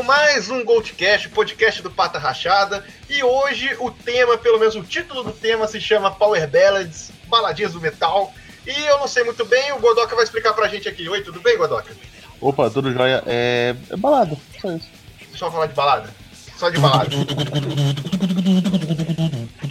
Com mais um Goldcast, podcast do Pata Rachada. E hoje o tema, pelo menos o título do tema, se chama Power Ballads, Baladinhas do Metal. E eu não sei muito bem, o Godoka vai explicar pra gente aqui. Oi, tudo bem, Godoka? Opa, tudo jóia. É, é balada, só isso. Só falar de balada? Só de balada.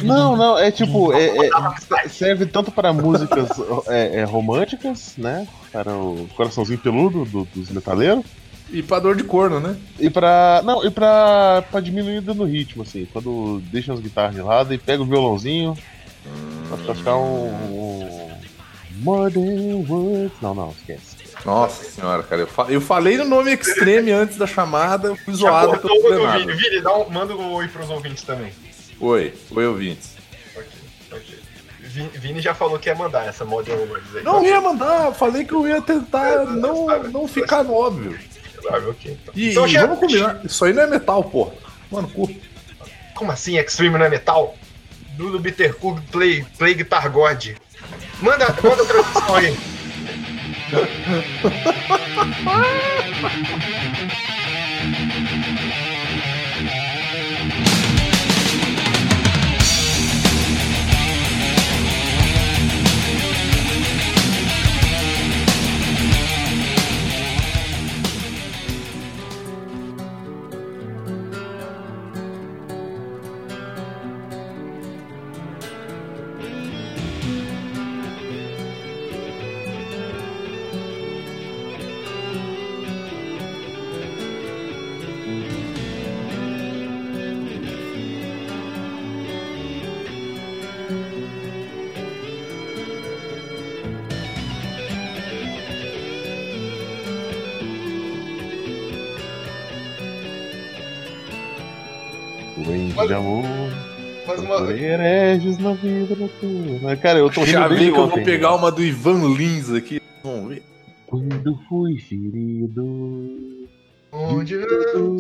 Não, não, é tipo, é, é, serve tanto para músicas é, é, românticas, né? Para o coraçãozinho peludo do, dos metaleiros. E pra dor de corno, né? E pra. Não, e pra, pra diminuir no ritmo, assim. Quando deixa as guitarras de lado e pega o violãozinho. Hum... Pra ficar um. More than words. Não, não, esquece. Nossa senhora, cara. Eu, fa eu falei no nome Extreme antes da chamada, fui zoado pelo. Vini, Vini dá um, manda um oi pros ouvintes também. Oi, oi ouvintes. Ok, ok. Vini já falou que ia mandar essa Modern Words aí. Não ia mandar, falei que eu ia tentar não, não ficar no óbvio. Ok. Então. E, então, e já... vamos combinar, isso aí não é metal, porra. Mano, cu. Como assim, Extreme não é metal? Dudu Bittercourt play, play Guitar God. Manda, manda a tradução aí. de amor. Mas uma... Hereges na vida noturna. Cara, eu tô Já vi que eu vou pegar uma do Ivan Lins aqui. Vamos ver. Quando fui ferido. Onde eu...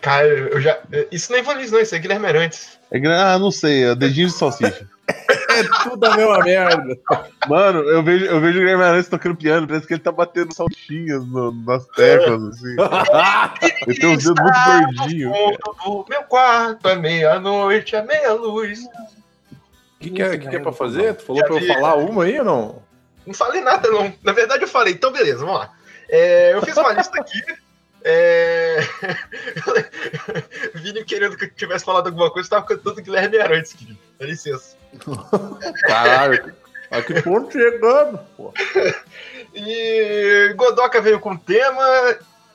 Cara, eu já. Isso não é Ivan Lins, não, isso é Guilherme Arantes. É, ah, não sei, é dedinho de salsicha. É tudo a mesma merda. Mano, eu vejo, eu vejo o Guilherme Arantes tocando piano, parece que ele tá batendo saltinhas no, nas teclas, assim. ele tem uns dedos muito gordinhos. Meu quarto é meia-noite, é meia-luz. O que, que, é, que, que é pra fazer? Tu falou pra eu falar uma aí ou não? Não falei nada, não. Na verdade, eu falei. Então, beleza, vamos lá. É, eu fiz uma lista aqui. É... Vini querendo que eu tivesse falado alguma coisa, tava cantando Guilherme Arantes, querido. Dá licença. Caralho. A que ponto chegando, pô. E Godoka veio com o tema.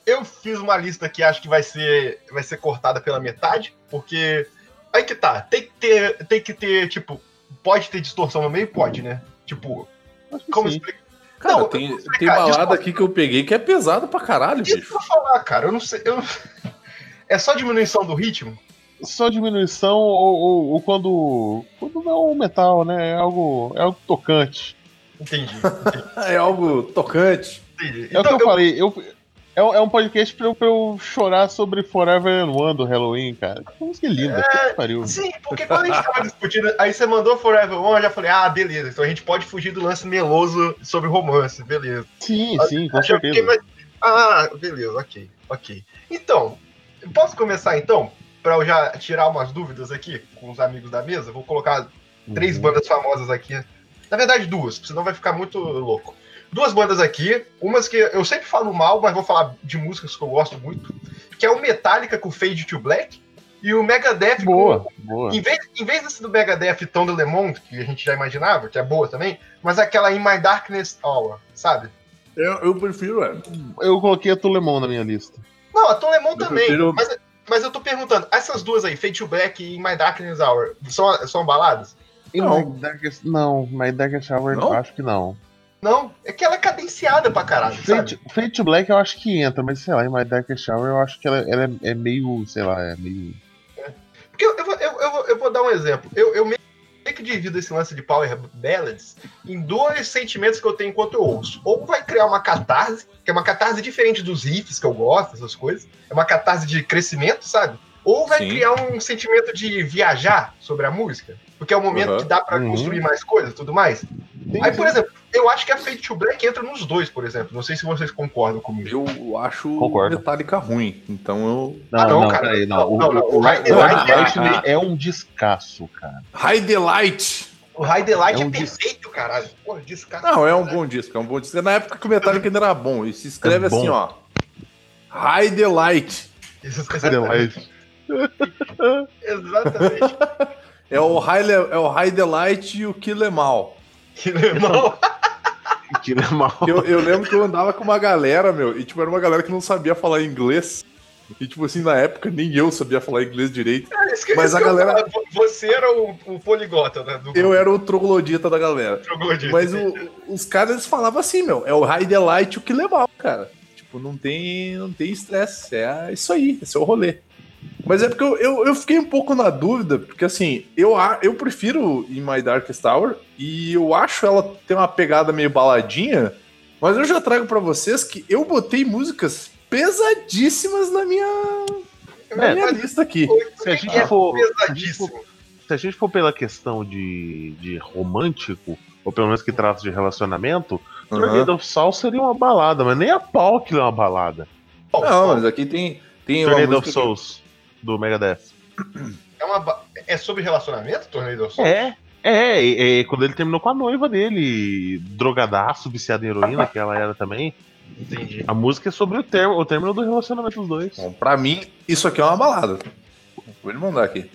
Eu fiz uma lista que acho que vai ser, vai ser cortada pela metade, porque. Aí que tá. Tem que ter, tem que ter tipo. Pode ter distorção no meio? Pode, né? Tipo. Como explicar? Cara, não, tem, tem balada aqui que eu peguei que é pesada pra caralho, Isso bicho. Isso falar, cara. Eu não sei. Eu... É só diminuição do ritmo? só diminuição ou, ou, ou, quando, quando não é um metal, né? É algo, é algo tocante. Entendi. entendi. é algo tocante. Entendi. É então, o que eu, eu... falei. Eu, é, é um podcast pra eu, pra eu chorar sobre Forever and One do Halloween, cara. Que música linda, é, que pariu. Sim, porque quando a gente tava discutindo, aí você mandou Forever One, eu já falei, ah, beleza, então a gente pode fugir do lance meloso sobre romance, beleza. Sim, sim, com certeza. Mais... Ah, beleza, ok, ok. Então, posso começar então? para eu já tirar umas dúvidas aqui com os amigos da mesa, vou colocar uhum. três bandas famosas aqui. Na verdade, duas, senão vai ficar muito louco. Duas bandas aqui, umas que eu sempre falo mal, mas vou falar de músicas que eu gosto muito, que é o Metallica com Fade to Black e o Megadeth boa, com... Boa. Em vez, em vez desse do Megadeth Tom de Le Monde, que a gente já imaginava, que é boa também, mas aquela In My Darkness Hour, sabe? Eu, eu prefiro, é. Eu coloquei a Tolemon na minha lista. Não, a Tolemon também, prefiro... mas mas eu tô perguntando, essas duas aí, Fate to Black e My Darkness Hour, são, são baladas? Não, My Darkest, não, My Darkest Hour não? acho que não. Não, é que ela é cadenciada pra caralho, Fate, sabe? Fate to Black eu acho que entra, mas sei lá, em My Darkest Hour eu acho que ela, ela é, é, meio, sei lá, é meio... É. Porque eu, eu, eu, eu, eu vou dar um exemplo. Eu, eu meio que divido esse lance de Power Ballads em dois sentimentos que eu tenho enquanto eu ouço. Ou vai criar uma catarse, que é uma catarse diferente dos riffs que eu gosto, essas coisas. É uma catarse de crescimento, sabe? Ou vai Sim. criar um sentimento de viajar sobre a música, porque é o momento uhum. que dá para uhum. construir mais coisas tudo mais. Sim, Aí, por exemplo, eu acho que a Fade to Black entra nos dois, por exemplo. Não sei se vocês concordam comigo. Eu acho Concordo. Metallica ruim, então eu. Não, Ah, não, não, cara, não. não, O, não, High Delight Delight é- é um descasso, cara. High Delight! O High Delight É é, um perfeito, caralho. Porra, descasso. Não, é um bom disco, é um bom disco. É Na época que o Metallica ainda era bom. E se escreve É assim, ó. High Delight. Isso- High Delight. Exatamente. É o High, é o High Delight e o Kill Em All. Que irmão. Que não é mal. Eu, eu lembro que eu andava com uma galera, meu, e tipo, era uma galera que não sabia falar inglês. E tipo assim, na época nem eu sabia falar inglês direito. Isso que- Mas a que galera- falo, Você era o, o poliglota, né? Do Eu era o troglodita da galera. troglodita. Mas o- os caras eles falavam assim, meu, é o High Delight e o Em All, cara. Tipo, não tem não tem estresse. É isso aí, esse é o rolê. Mas é porque eu, eu, eu fiquei um pouco na dúvida, porque assim, eu, a- eu prefiro In My Darkest Tower e eu acho ela ter uma pegada meio baladinha, mas eu já trago pra vocês que eu botei músicas pesadíssimas na minha, na É, minha lista aqui. Se a gente É for- se a gente for- pesadíssimo. Se a gente for pela questão de, de romântico, ou pelo menos que trata de relacionamento, Uhum. Tornado of Soul seria uma balada, mas nem a pau que é uma balada. Não, mas aqui tem, tem Tornado of música que- Souls, do Megadeth. É, uma, ba- é sobre relacionamento, Torneio do Sol? É, é, é, é, quando ele terminou com a noiva dele, drogadaço, viciado em heroína, que ela era também. Entendi. A música é sobre o, termo, o término do relacionamento dos dois. Bom, pra mim, isso aqui é uma balada. Vou lhe mandar aqui.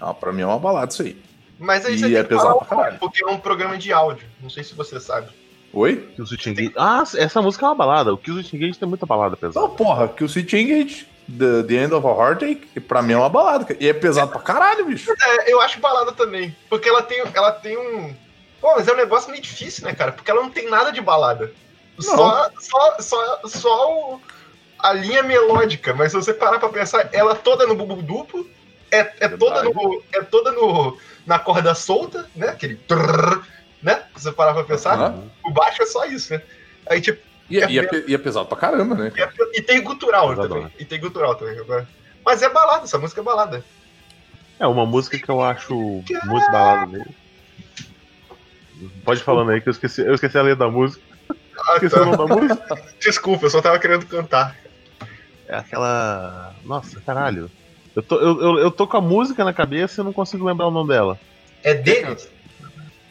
Ah, pra mim é uma balada isso aí. Mas aí E você é tem que pesado falar pra caralho. porque é um programa de áudio. Não sei se você sabe. Oi? Que o Switch Engage. Ah, essa música é uma balada. O que o Switch Engage tem muita balada pesada. Não, porra, que o Switch Engage, the, the End of a Heartache, pra mim é uma balada. cara. E é pesado pra caralho, bicho. É, eu acho balada também. Porque ela tem, ela tem um. Pô, mas é um negócio meio difícil, né, cara? Porque ela não tem nada de balada. Só, só, só, só o- a linha melódica. Mas se você parar pra pensar, ela toda no bubu duplo, é, é toda, no, é toda no, na corda solta, né? Aquele. trrr, né? Se você parar pra pensar, Aham. o baixo é só isso, né? Aí, tipo, E, é- e é, pe- e é pesado pra caramba, né? e, é- e tem gutural também. E tem gutural também. Agora. Mas é balada, essa música é balada. É uma música que eu acho muito balada dele. Pode ir falando aí que eu esqueci, eu esqueci a letra da música. Ah, Esqueci o nome da música. tá. Desculpa, eu só tava querendo cantar. É aquela. Nossa, caralho. Eu tô, eu, eu, eu tô com a música na cabeça e não consigo lembrar o nome dela. É deles?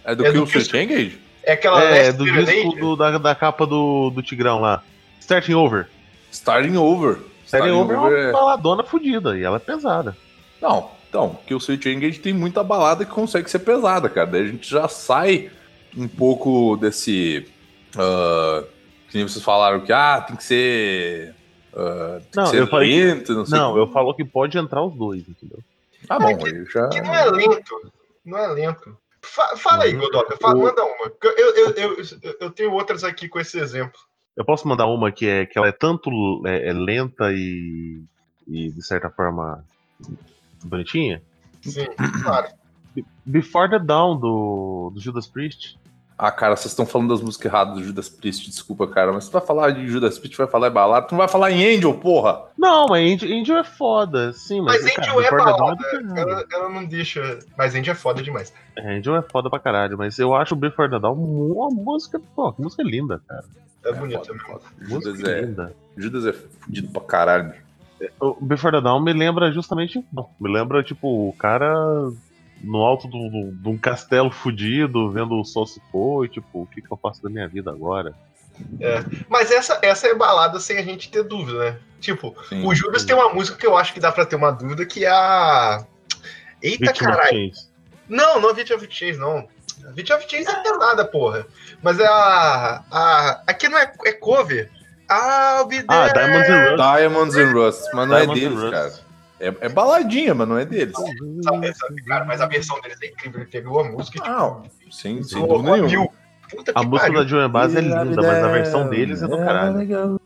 É do É que- Switch Engage? É aquela é, do disco do- da, da capa do, do Tigrão lá. Starting Over. Starting Over. Starting Over é uma é- baladona fodida e ela é pesada. Não, então, que o Switch Engage tem muita balada que consegue ser pesada, cara. Daí a gente já sai um pouco desse. ah, que nem vocês falaram que ah, tem que ser. ah, tem Não, que ser eu falei- lento, não sei Não, que. eu falo que pode entrar os dois, entendeu? Ah, bom, aí já. Que não é lento. Não é lento. Fa- fala aí, Godoka. Fala, O- manda uma. Eu, eu, eu, eu, eu tenho outras aqui com esse exemplo. Eu posso mandar uma que é que ela é tanto é, é lenta e, e de certa forma bonitinha. Sim, claro. Before the Dawn do, do Judas Priest. Ah, cara, vocês estão falando das músicas erradas do Judas Priest, desculpa, cara, mas você vai falar de Judas Priest, vai falar em balada, tu não vai falar em Angel, porra! Não, mas Angel, Angel é foda, sim, mas. Mas cara, Angel é Before the Dawn balada. caralho. Ela, ela não deixa. Mas Angel é foda demais. É, Angel é foda pra caralho, mas eu acho o Before the Dawn uma música, pô, que música linda, cara. É, bonito foda, mesmo. foda. Música Judas é, linda. Judas é fudido pra caralho. O Before the Dawn me lembra justamente. Não, me lembra, tipo, o cara no alto de um castelo fudido, vendo o sol se pôr, e tipo, o que, que eu faço da minha vida agora? Mas essa, essa é balada sem a gente ter dúvida, né? Tipo, Sim. o Judas tem uma música que eu acho que dá pra ter uma dúvida, que é a. Eita caralho! Não, não é Victim of Chains, não. Victim of Chains é pesada, porra. Mas é a. a aqui não é, é cover. I'll be Ah. Diamonds and Rust. Diamonds and Rust, mas não Diamonds é deles, cara. É, é baladinha, mas não é deles. Sabe, sabe, cara, mas a versão deles é incrível. Ele pegou a música e tipo, Não, sim, sem dúvida a nenhuma. mil. Puta A música pariu. da Joan Baez é linda, mas a versão deles é do caralho.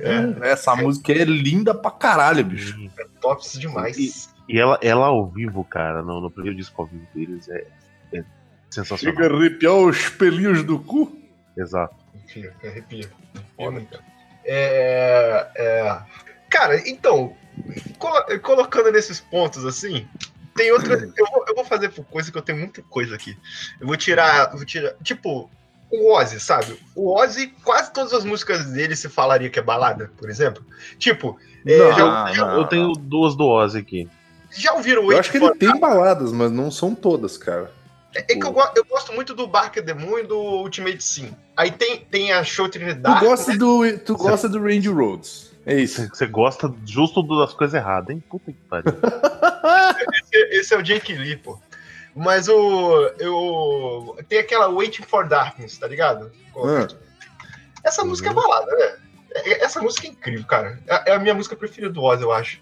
É, Essa música é linda pra caralho, bicho. tops demais. E ela, ela ao vivo, cara, no, no primeiro disco ao vivo deles é, é sensacional. Chega a arrepiar os pelinhos do cu. Exato. Enfim, arrepia. Foda, cara. É, é... Cara, então, colo- colocando nesses pontos assim, tem outra. Eu vou, eu vou fazer coisa que eu tenho muita coisa aqui. Eu vou tirar. Vou tirar. Tipo, o Ozzy, sabe? O Ozzy, quase todas as músicas dele se falaria que é balada, por exemplo. Tipo, é, Não, já, já. Eu tenho duas do Ozzy aqui. já ouviram o Eu acho que ele tem baladas, mas não são todas, cara. É é que eu, go- eu gosto muito do Barker the Moon e do Ultimate Sim. Aí tem, tem a Show Tu Trinidad. gosta do, tu gosta do Randy Rhodes. É isso. Você, gosta justo das coisas erradas, hein? Puta que pariu. Esse, esse é o Jake Lee, pô. Mas o. Eu, tem aquela Waiting for Darkness, tá ligado? Ah. Essa música é balada, né? É- Essa música é incrível, cara. É é a minha música preferida do Ozzy, eu acho.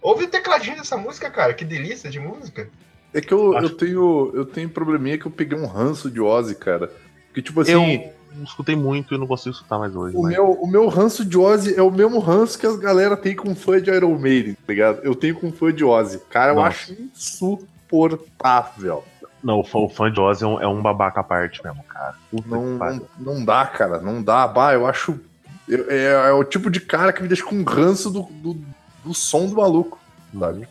Ouve o tecladinho dessa música, cara. Que delícia de música. É que eu, Acho- eu tenho eu tenho probleminha que eu peguei um ranço de Ozzy, cara. Que tipo assim, Eu escutei muito e não consigo escutar mais hoje. o, mas- meu, o meu ranço de Ozzy é o mesmo ranço que as galera tem com fã de Iron Maiden, tá ligado? Eu tenho com fã de Ozzy. Cara, eu Nossa. acho insuportável. Não, o fã, o fã de Ozzy é um, é um babaca à parte mesmo, cara. Puta Não, não, não dá, cara. Não dá. Bah, eu acho. eu- é, é o tipo de cara que me deixa com ranço do, do, do som do maluco. Sabe?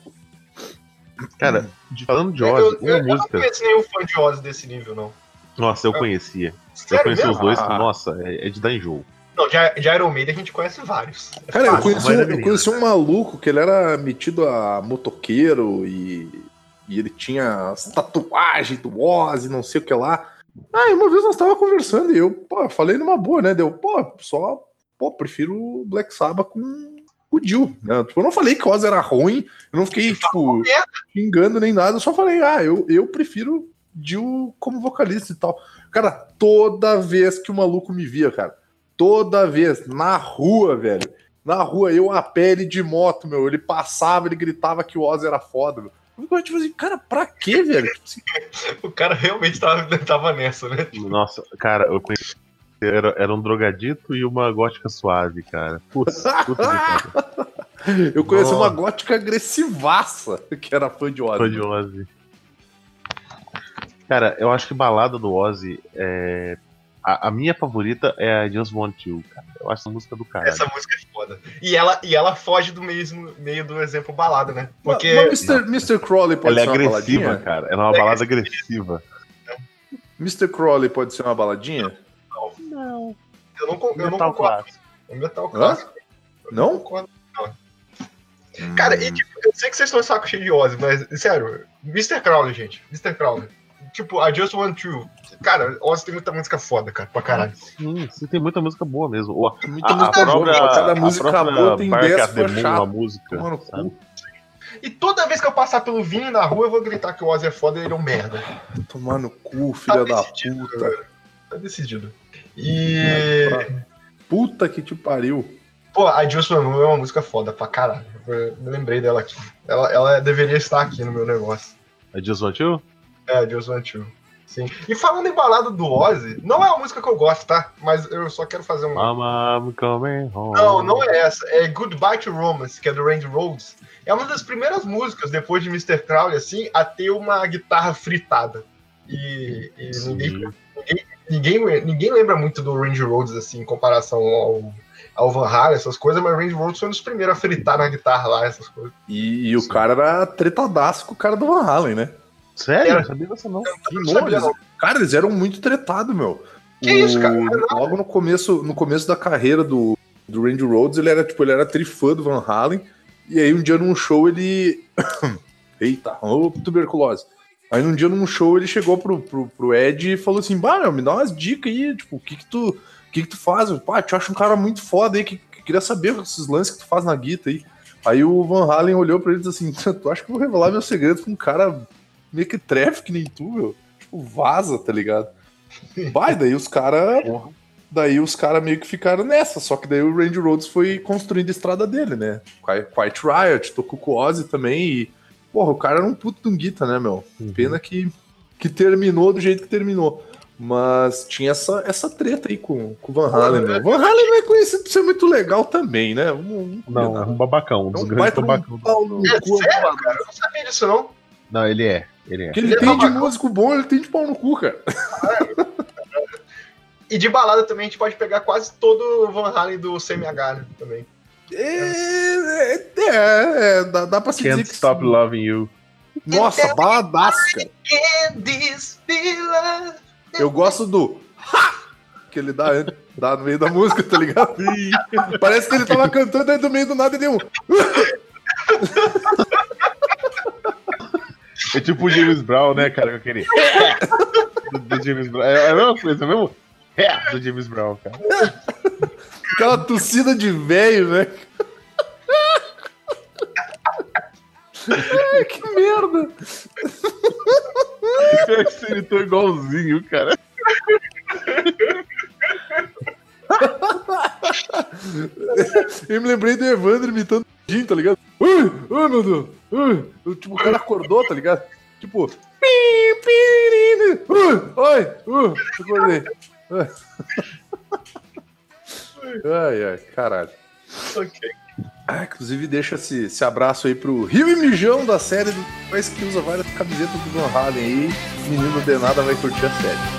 Cara, de- falando de Eu, Ozzy, eu, uma eu não música. conheço nenhum fã de Ozzy desse nível, não. Nossa, eu conhecia. Eu Sério conheci mesmo? os dois, Ah. nossa, é, é de dar enjoo. Não, de, de Iron Maiden a gente conhece vários. É Cara, eu fácil. conheci, um, é eu beleza. conheci um maluco que ele era metido a motoqueiro e, e ele tinha as tatuagens do Ozzy, não sei o que lá. Aí uma vez nós tava conversando e eu, pô, falei numa boa, né? Deu, pô, só, pô, prefiro Black Sabbath com Dio, né? Tipo, eu não falei que o Ozzy era ruim, eu não fiquei, tipo, merda. xingando nem nada, eu só falei, ah, eu, eu prefiro Dio como vocalista e tal. Cara, toda vez que o maluco me via, cara, toda vez, na rua, velho, na rua, eu a pé, ele de moto, meu, ele passava, ele gritava que o Ozzy era foda, meu. Eu tipo assim, cara, pra quê, velho? Tipo O cara realmente tava, tava nessa, né? Nossa, cara, eu conheci. Era, era um drogadito e uma gótica suave, cara. Putz, puta pariu. eu conheci uma Nossa. gótica agressivaça que era fã de Ozzy. Fã de Ozzy. Cara, eu acho que balada do Ozzy é. A, a minha favorita é a Just Want You, cara. Eu acho essa música do cara. Essa música é foda. E ela, e ela foge do mesmo, meio do exemplo balada, né? Porque. Mas, mas Mr. Mr. Crowley pode Ela é ser uma agressiva, baladinha? cara. Ela é uma balada agressiva. Mr. Crowley pode ser uma baladinha? Não. eu não, eu não Metal concordo. clássico. É metal clássico. Eu Não? concordo. Cara, e tipo, eu sei que vocês estão de saco cheio de Ozzy, mas, sério, Mr. Crowley, gente. Mr. Crowley. Tipo, I Just Want You. Cara, Ozzy tem muita música foda, cara, pra caralho. Sim, sim, tem muita música boa mesmo. O- Muita a, a música boa, própria, cada a música boa tem Bark 10 at the fãs Moon, a música. Tomar no sabe? cu. E toda vez que eu passar pelo vinho na rua, eu vou gritar que o Ozzy é foda e ele é um merda. Tomar no cu, filha Tá da puta. cara. Tá decidido. E. Puta que te pariu. Pô, a Just Want You é uma música foda pra caralho. Eu lembrei dela aqui. Ela, ela deveria estar aqui no meu negócio. A Just Want You? É, a Just Want You. Sim. E falando em balada do Ozzy, não é uma música que eu gosto, tá? Mas eu só quero fazer um. Mama, I'm coming home. Não, não é essa. É Goodbye to Romance, que é do Randy Rhodes. É uma das primeiras músicas, depois de Mr. Crowley, assim, a ter uma guitarra fritada. E, e ninguém, Sim. Ninguém, ninguém lembra muito do Randy Rhodes, assim, em comparação ao, ao Van Halen, essas coisas, mas o Randy Rhodes foi um dos primeiros a fritar na guitarra lá, essas coisas. E, e o cara era tretadaço com o cara do Van Halen, né? Sério? Era. Não sabia dessa não. Que não nojo. sabia, não. Cara, eles eram muito tretados, meu. Que isso, cara? Logo no começo, no começo da carreira do, do Randy Rhodes, ele era tipo, ele era trifã do Van Halen. E aí um dia num show ele. Eita, ô tuberculose. Aí num dia num show ele chegou pro, pro, pro Ed e falou assim: Bah, meu, me dá umas dicas aí, tipo, o que que tu, o que que tu faz? Pá, te acho um cara muito foda aí, que, que queria saber esses lances que tu faz na guita aí. Aí o Van Halen olhou pra ele e disse assim: Tu acha que eu vou revelar meu segredo pra um cara meio que trefe que nem tu, meu? Tipo, vaza, tá ligado? Vai, daí os caras. Daí os caras meio que ficaram nessa, só que daí o Randy Rhodes foi construindo a estrada dele, né? Qui- Quiet Riot, tocou com Ozzy também e. Porra, o cara era um puto de um guita, né, meu? Uhum. Pena que, que terminou do jeito que terminou. Mas tinha essa, essa treta aí com, com o Van Halen, né? Van Halen não é conhecido por ser muito legal também, né? Vamos- vamos Não, combinar. um babacão, um É dos um grandes de um babacão. pau no É cu. sério, cara? Eu não sabia disso, não. Não, ele é. Ele é. O que ele Ele é tem de babacão. músico bom, ele tem de pau no cu, cara. E de balada também a gente pode pegar quase todo o Van Halen do CMH, né? Também. É, é, é, é, dá, dá pra se dizer Can't que Stop sim. Loving You. Nossa, baladaço, cara. Eu gosto do ha! que ele dá, dá no meio da música, tá ligado? Parece que ele tava cantando aí do meio do nada e deu um. É tipo o James Brown, né, cara? Com aquele. do, do James Brown. É a mesma coisa, é mesmo? É, do James Brown, cara. Aquela tossida de velho, né? Ai, que merda! Que você imitou igualzinho, cara. Eu me lembrei do Evandro imitando o Jim, tá ligado? Ui, ui, meu Deus! Ui. Tipo, o cara acordou, tá ligado? Tipo. Ui, oi, ui, acordei. Ai, ai, caralho. Ok. Ah, inclusive, deixa esse, esse abraço aí pro Rio e Mijão da série do mas que usa várias camisetas do Van Halen aí. Menino de nada vai curtir a série.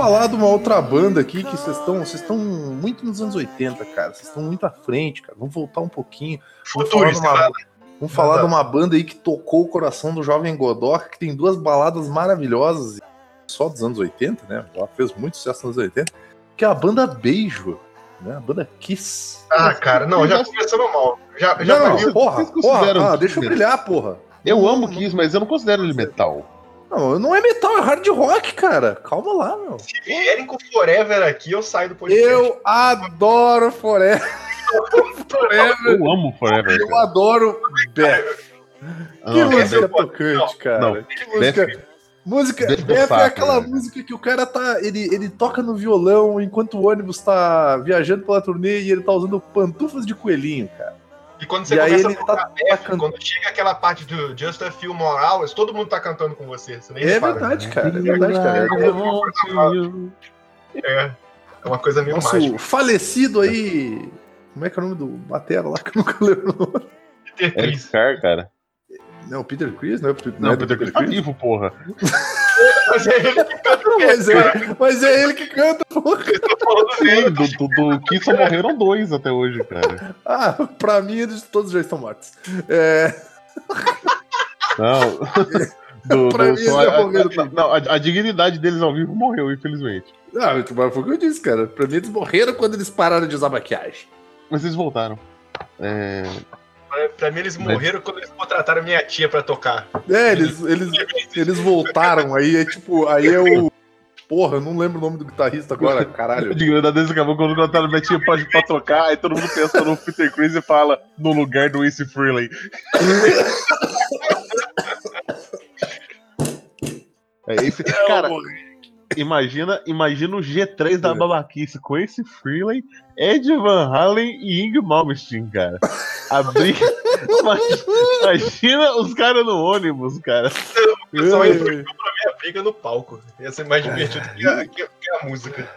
Falar de uma outra banda aqui que vocês estão vocês estão muito nos anos 80, cara. Vocês estão muito à frente, cara. Vamos voltar um pouquinho. Vamos falar, de Futurista, uma, vamos falar de uma banda aí que tocou o coração do jovem Godoka, que tem duas baladas maravilhosas, só dos anos 80, né? Já fez muito sucesso nos anos 80, que é a banda Beijo, né? A banda Kiss. Ah, cara, não, já começamos mal. Já, já não, porra, Vocês porra, ah, deixa eu brilhar, porra. Eu amo Kiss, mas eu não considero ele metal. Não, não é metal, é hard rock, cara. Calma lá, meu. Se vierem com Forever aqui, eu saio do podcast. Eu adoro Forever. Forever. Eu amo Forever. Eu cara. adoro Beth. Ah, Que música tocante, cara. não. Que música. Beth- Música, Beth Beth é Saco, aquela né? música que o cara tá. Ele, ele toca no violão enquanto o ônibus tá viajando pela turnê e ele tá usando pantufas de coelhinho, cara. E quando você E começa ele a tocar tá- Beth, tá can- quando chega aquela parte do Just a Few More Hours, todo mundo tá cantando com você. você nem É repara. verdade, cara. É verdade, cara. É, é uma coisa meio Nosso mágica. falecido aí. Como é que é o nome do Batera lá que eu nunca lembro? Peter Chris. Carr, cara. Não, Peter Chris, não é, Não, é Peter Chris tá vivo, porra. Mas é ele que canta o Mas é, mas é ele que canta, porra. Sim, do, do, do Kiss só morreram dois até hoje, cara. Ah, pra mim eles todos já estão mortos. É. Não. Do, Pra do- mim, só a, morreram a- não, a, a dignidade deles ao vivo morreu, infelizmente. Ah, mas foi o que eu disse, cara. Pra mim eles morreram quando eles pararam de usar maquiagem. Mas eles voltaram. É, Pra- Pra mim, eles morreram quando eles contrataram minha tia pra tocar. É, eles, eles, eles voltaram, aí é tipo, aí é o. Porra, eu não lembro o nome do guitarrista agora, caralho. deles acabou quando cantaram minha tia pode pra tocar, aí todo mundo pensa no Peter Chris e fala no lugar do Ace Frehley. É esse, cara, imagina, imagina o G3 da babaquice com esse Frehley, Ed Van Halen e Ing Malmsteen, cara. A briga. imagina os caras no ônibus, cara. O pessoal entrou pra ver a briga no palco. Ia ser mais divertido que a, que a- que a música.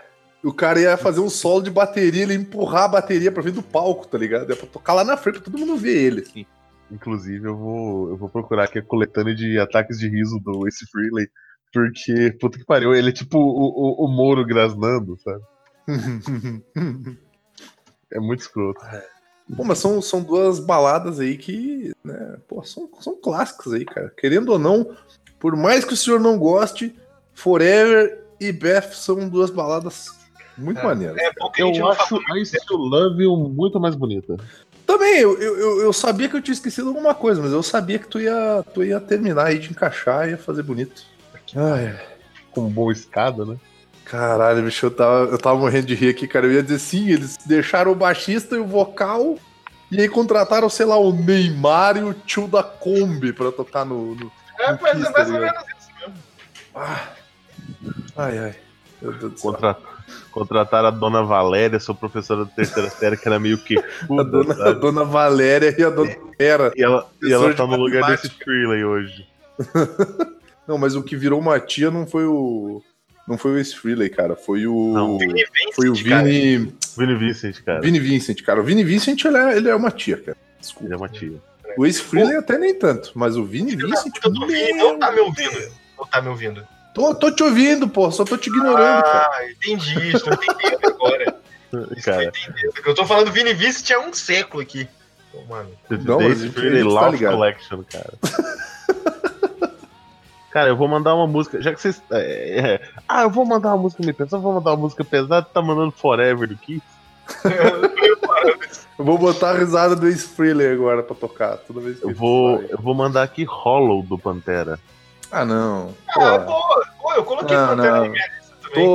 O cara ia fazer um solo de bateria, ele ia empurrar a bateria pra vir do palco, tá ligado? É pra tocar lá na frente pra todo mundo ver ele, assim. Inclusive, eu vou, eu vou procurar aqui a coletânea de ataques de riso do Ace Frehley. Porque, puta que pariu, ele é tipo o, o, o Moro grasnando, sabe? É muito escroto. Pô, mas são, são duas baladas aí que, né, pô, são, são clássicas aí, cara. Querendo ou não, por mais que o senhor não goste, Forever e Beth são duas baladas muito É. maneiras. É Eu acho a Ice to Love You muito mais bonita. Também, eu, eu, eu- eu sabia que eu tinha esquecido alguma coisa, mas eu sabia que tu ia, tu ia terminar aí de encaixar e ia fazer bonito. Ai. Com boa escada, né? Caralho, bicho, eu tava, eu tava morrendo de rir aqui, cara. Eu ia dizer sim, eles deixaram o baixista e o vocal. E aí contrataram, sei lá, o Neymar e o tio da Kombi pra tocar no. no- É, quis, é mais tá ou ligado? menos isso mesmo. Ah. Ai, ai. Meu Deus do céu. Contra... Contrataram a dona Valéria, sua professora de terceira série, que era meio que. A dona, a dona Valéria e a dona Vera. E ela, e ela tá no lugar desse. Freeley hoje. Não, mas o que virou uma tia não foi o. Não foi o Ace Frehley, cara. Foi o. Não. Vini Foi o Vincent, cara. Vini. Vini Vincent, cara. Vini Vincent, cara. O Vini Vincent, ele é, ele é uma tia, cara. Desculpa. Ele é uma tia. O Ace Frehley até nem tanto, mas o Vini Filho Vincent. puta do Vini não tá me ouvindo. Não tá me ouvindo. Tô, tô te ouvindo, pô. Só tô te ignorando, cara. Ah, entendi. Estou entendendo agora. Estou Cara, entendendo. Eu tô falando Vini Vincent há um século aqui. Então, mano. Não, mas a Days gente- Freeley a gente tá Love ligado. Collection, cara. Cara, eu vou mandar uma música. Já que vocês. é, é, ah, eu vou mandar uma música meio pesada, eu vou mandar uma música pesada, tá mandando Forever do Kiss. Eu vou botar a risada do Frehley agora pra tocar. Toda vez que Eu vou, sai. eu vou mandar aqui Hollow do Pantera. Ah, não. Ah, Pô, pô, pô, eu coloquei Não, Pantera não. também,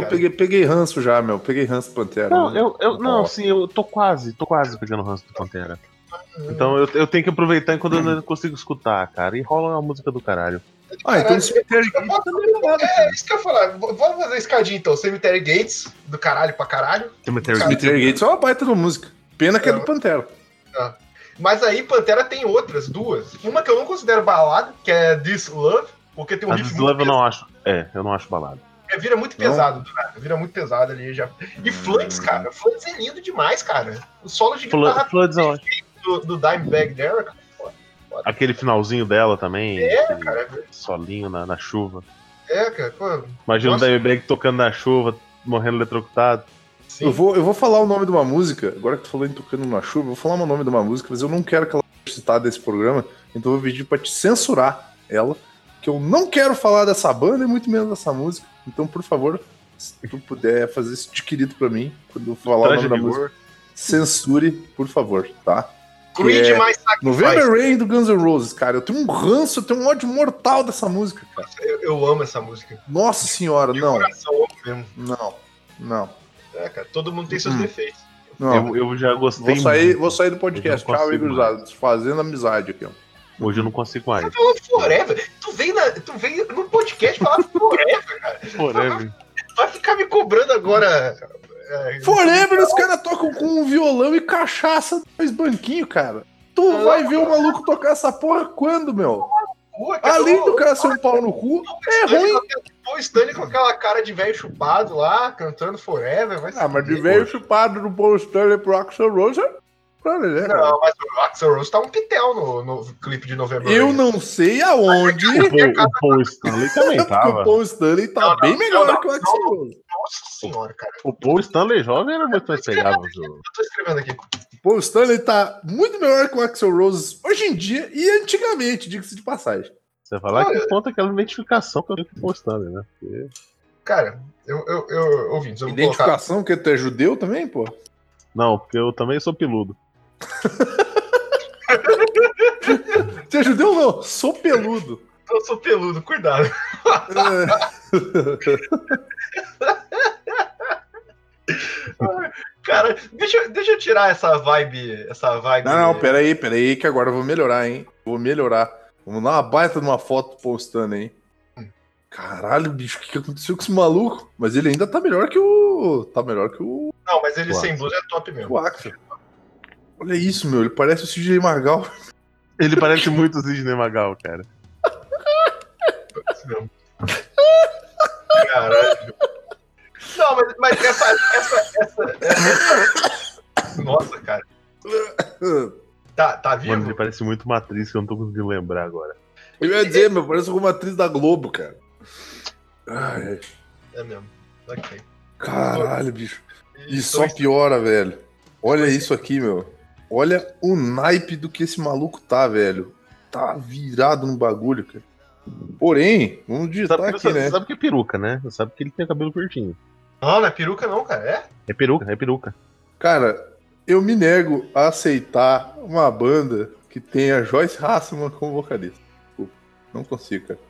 cara. peguei, peguei ranço já, meu. Peguei ranço do Pantera. Não, né? eu, eu não, sim, eu tô quase, tô quase pegando ranço do Pantera. Então eu, eu tenho que aproveitar enquanto eu não consigo escutar, cara. E rola uma música do caralho. Ah, então o Cemetery Gates também é nada, É cara. isso que eu ia falar. Vamos fazer escadinha então. Cemetery Gates, do caralho pra caralho. Cemetery Cemetery Gates é uma baita de música. Pena que é do Pantera. Mas aí Pantera tem outras, duas. Uma que eu não considero balada, que é This Love, porque tem um riff This Love eu não acho. É, eu não acho balada. É, vira muito Não? pesado do nada, vira muito pesado ali já. E Floods, cara, Floods é lindo demais, cara. O solo de Flo- guitarra Floods acho. do, do Dimebag Darrell, cara, Aquele finalzinho dela também. É, cara. Solinho na, na chuva. é, cara, pô, Imagina Nossa. o Dimebag tocando na chuva, morrendo eletrocutado. sim. Eu vou, eu vou falar o nome de uma música. Agora que tu falou em Tocando na Chuva, eu vou falar o nome de uma música, mas eu não quero que ela seja citada nesse programa. Então eu vou pedir pra te censurar ela. Que eu não quero falar dessa banda e muito menos dessa música. Então, por favor, se tu puder fazer esse de querido pra mim, quando eu falar o nome Traje da música, censure, por favor, tá? Creed é- mais Sacrifice. November Rain do Guns N' Roses, cara. Eu tenho um ranço, eu tenho um ódio mortal dessa música, cara. Eu, eu amo essa música. Nossa senhora, De não, coração, amo mesmo. não, não, É, cara, todo mundo tem seus Hum. defeitos. não. Eu, eu já gostei Vou sair, muito. vou sair do podcast. Tchau, Igor Zado. Fazendo amizade aqui, ó. Hoje eu não consigo mais. Tá falando forever? Tu vem, na, tu vem no podcast falar forever, cara. Forever. Vai ficar me cobrando agora. É, Forever, os caras tocam com um violão e cachaça dois banquinhos, cara. Tu vai ver o maluco tocar essa porra quando, meu? rua, cara. Além do cara ser um pau no cu, é ruim. O Stanley com aquela cara de velho chupado lá, cantando Forever. Vai Ah, mas de velho chupado do Paul Stanley pro Axel Rose, né? Não, mas o Axel Rose tá um pitel no, no clipe de novembro. Eu não sei aonde. O Paul, o Paul Stanley também Porque o tava. Paul Stanley tá Não, não, bem melhor não, que o Axel. Rose. Senhora, cara. O Paul Stanley jovem era muito mais pegável. Eu tô escrevendo aqui. O Paul Stanley tá muito melhor que o Axel Rose hoje em dia e antigamente, diga-se de passagem. Você falar Olha. que conta aquela identificação que eu tenho com o Paul Stanley, né? Porque Cara, eu, eu, eu ouvintes, eu vou colocar. Identificação, que tu é judeu também, pô? Não, porque eu também sou peludo. Você é judeu não? Sou peludo. Eu sou peludo, cuidado. Cara, deixa, eu- deixa eu tirar essa vibe. Essa vibe. Não, não, peraí, peraí, que agora eu vou melhorar, hein? Vou melhorar. Vamos dar uma baita numa foto postando, hein? Caralho, bicho, o que, que aconteceu com esse maluco? Mas ele ainda tá melhor que o. Tá melhor que o, Não, mas ele Claro. sem blusa é top mesmo. o Axel. Olha isso, meu. Ele parece o CJ Magal. Ele parece muito o Sidney Magal, cara. Caralho. Não, mas, mas essa, essa, essa, essa- Nossa, cara. Tá, tá Mano, vivo? ele parece muito uma atriz que eu não tô conseguindo lembrar agora. Eu ia dizer, meu, parece alguma atriz da Globo, cara. Ai, É mesmo. Ok. caralho, bicho. E só piora, velho. Olha isso aqui, meu. Olha o naipe do que esse maluco tá, velho. Tá virado no bagulho, cara. Porém, vamos digitar Sabe, aqui, sabe, né? sabe que é peruca, né? Você sabe que ele tem cabelo curtinho. Não, não é peruca não, cara. É? É peruca, é peruca. Cara, eu me nego a aceitar uma banda que tenha Joyce Hasselman como vocalista. Desculpa, não consigo, cara.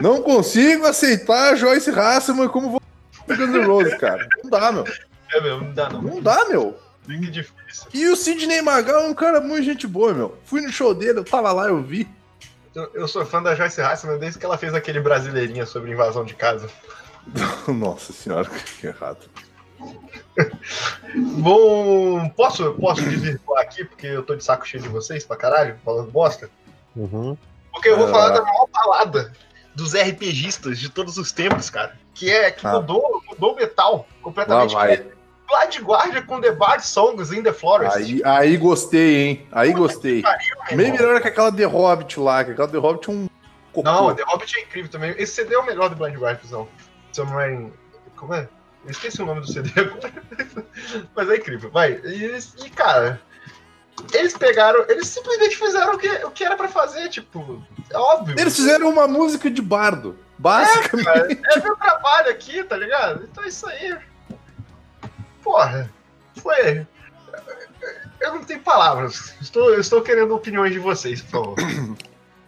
Não consigo aceitar a Joyce Hasselman como vo... do Guns N' Roses, cara. Não dá, meu. É mesmo, não dá não. Não dá, meu. Que difícil. E o Sidney Magal é um cara muito gente boa, meu. Fui no show dele, eu tava lá, eu vi. Eu, eu sou fã da Joyce Hasselman desde que ela fez aquele brasileirinha sobre invasão de casa. Nossa senhora, que errado. Bom, posso, posso desvirtuar aqui, porque eu tô de saco cheio de vocês pra caralho, falando bosta? Uhum. Porque eu vou Ah. falar da maior balada dos RPGistas de todos os tempos, cara. Que é que Ah. mudou, mudou o metal Lá completamente. vai. Blood Guardian com The Bard Songs in the Forest. Aí, aí gostei, hein? Aí gostei. Pariu, irmão. melhor que aquela The Hobbit lá, que aquela The Hobbit é um cocô. Não, The Hobbit é incrível também. Esse CD é o melhor do Blind Guardian, Submarine. Como é? Eu esqueci o nome do CD agora. Mas é incrível. Vai. E, eles- e, cara, eles pegaram. Eles simplesmente fizeram o que, o que era pra fazer, tipo. É óbvio. Eles fizeram uma música de bardo. Basicamente. Cara, é meu trabalho aqui, tá ligado? Então é isso aí. Porra. Foi. Eu não tenho palavras. Estou, eu estou querendo opiniões de vocês, por favor.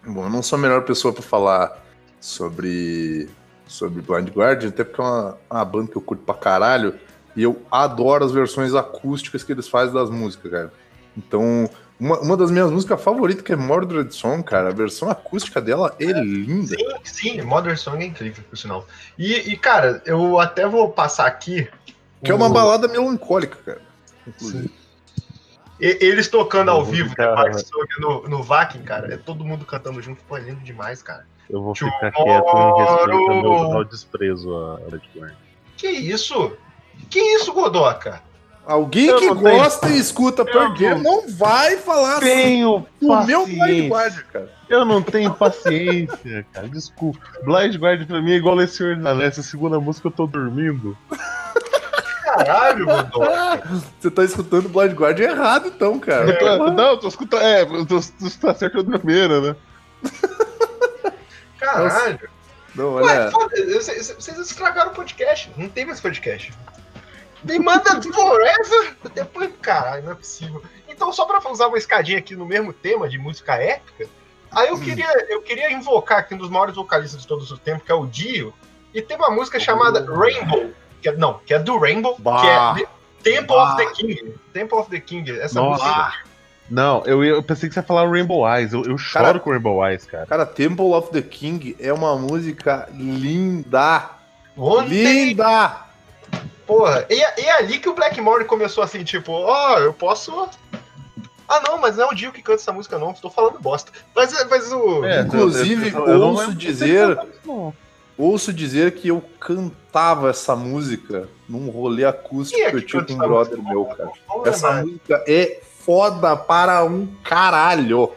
Bom, eu não sou a melhor pessoa pra falar sobre, sobre Blind Guardian, até porque é uma, uma banda que eu curto pra caralho. E eu adoro as versões acústicas que eles fazem das músicas, cara. Então, uma, uma das minhas músicas favoritas, que é Mordred Song, cara, a versão acústica dela é linda. Sim, sim, Modern Song é incrível, por sinal. E, e, cara, eu até vou passar aqui. Que é uma o- balada melancólica, cara. Inclusive. e- Eles tocando ao vou vivo, Song no, no Vakin, cara. É todo mundo cantando junto, pô, é lindo demais, cara. Eu vou ficar quieto em respeito ao meu total desprezo a Red Guard. Que isso? Que isso, Godoka? Alguém Eu que não tenho- gosta e escuta Pearl não- não vai falar Tenho o meu Blind. Guardian, cara. Eu não tenho paciência, cara. Desculpa. Blind Guard pra mim é igual esse Senhor dos Anéis. Essa segunda música eu tô dormindo. Caralho, Godoka. Você tá escutando Blind Guardian errado, então, cara. Tô- não, eu tô escutando. É, eu tô, tu tá certo da primeira, né? Caralho. Não, Ué, olha. foda, vocês vocês estragaram o podcast. Não tem mais podcast. Me manda Forever depois. Caralho, não é possível. Então, só pra usar uma escadinha aqui no mesmo tema de música épica, aí eu queria, eu queria invocar aqui um dos maiores vocalistas de todos os tempos, que é o Dio, e tem uma música chamada Rainbow. Que é, não, que é do Rainbow, Bah. que é Temple of the King. Temple of the King. Essa Nossa. música. Não, eu, eu pensei que você ia falar Rainbow Eyes. Eu, eu choro Cara- com Rainbow Eyes, cara. Cara, Temple of the King é uma música linda. Ontem, Linda! porra. E, é- ali que o Blackmore começou assim, tipo, ó, eu posso. Ah, não, mas não é o Dio que canta essa música, não. Tô falando bosta. Mas, mas o. É, Inclusive, eu- eu- ouço dizer- Não. Ouço dizer que eu cantava essa música num rolê acústico é que eu tinha com um brother música? meu, cara. Essa música é foda para um caralho.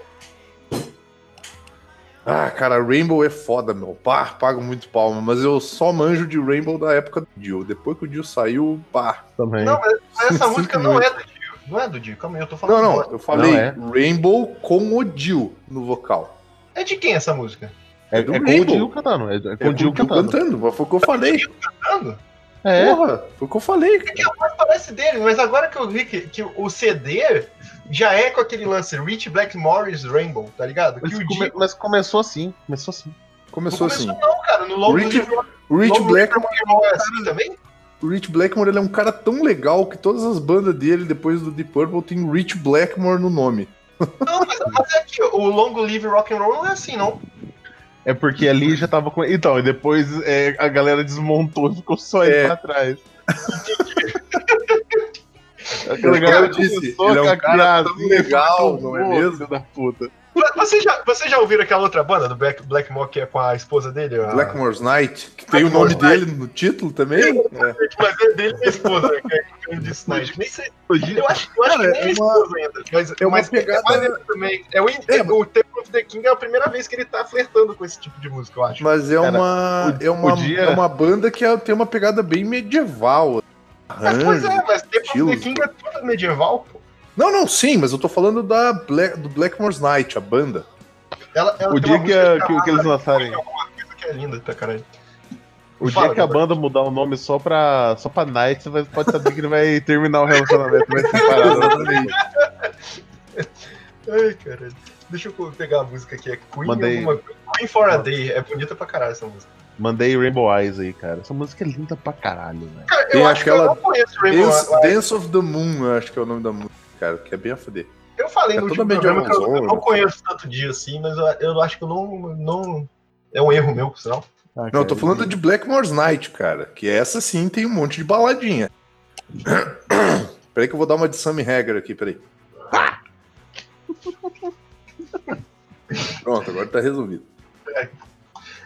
Ah, cara, Rainbow é foda, meu. Pá, pago muito palma, mas eu só manjo de Rainbow da época do Dio. Depois que o Dio saiu, pá. Também. Não, mas, essa música não é do Dio. Não é do Dio, calma aí, eu tô falando. Não, não, eu falei Não é. Rainbow com o Dio no vocal. É de quem essa música? É, do é com o Rainbow. Dio cantando. É, é com É o Dio cantando. cantando, foi o que eu falei. Cantando? É. Porra, foi o que eu falei. É que a voz parece dele, mas agora que eu vi que, que o CD já é com aquele lance Rich Blackmore's Rainbow, tá ligado? Mas, Que o come- Dio. mas começou assim. Começou assim. Não Começou começou assim. não, cara. No Long Rich- Live Rock O Rich Blackmore, Roll é assim também? o Rich Blackmore ele é um cara tão legal que todas as bandas dele, depois do Deep Purple, tem Rich Blackmore no nome. Não, mas, mas é que o Long Live Rock and Roll não é assim, não. É porque ali já tava com. Então, e depois é, a galera desmontou e ficou só ele É. pra trás. Aquela Como galera eu disse, ele é um a cara tão legal, não é mesmo? da puta. Você já, você já ouviram aquela outra banda do Black, Blackmore que é com a esposa dele? a- Blackmore's Night, que tem o nome Blackmore's dele no título também. É. Mas é dele e a esposa, né, que é Candice Night. Nem sei. Eu acho, eu acho Cara, que nem é a uma- esposa ainda. Mas, é uma mas pegada- mais ele também. É o, É, o Temple of the King é a primeira vez que ele tá flertando com esse tipo de música, eu acho. Mas é Cara, uma, o- é, uma, dia- é uma banda que é- tem uma pegada bem medieval. Mas, pois é, mas Temple of the King é tudo medieval, pô. Não, não, sim, mas eu tô falando da Black, do Blackmore's Night, a banda. Ela, ela O dia que, a- que, que eles lançarem. que é linda pra caralho. O Fala, dia que a banda mudar o nome só pra, só pra Night, você vai, pode saber que ele vai terminar o relacionamento, vai se separar. Ai, caralho. Deixa eu pegar a música aqui. É Queen Manda aí. alguma. Queen for a Day. É bonita pra caralho essa música. Mandei Rainbow Eyes aí, cara. Essa música é linda pra caralho, velho. Cara, eu Tem acho que eu aquela não conheço Rainbow Dance, Eyes. Dance of the Moon, eu acho que é o nome da música, cara, que é bem a foder. Eu falei É no último programa que eu, eu não né? conheço tanto dia assim, mas eu, eu acho que eu não, não. É um erro meu, sinal. Ah, Não, cara, eu tô falando de Blackmore's Night, cara, que essa sim tem um monte de baladinha. peraí que eu vou dar uma de Sammy Hagar aqui, peraí. Pronto, agora tá resolvido.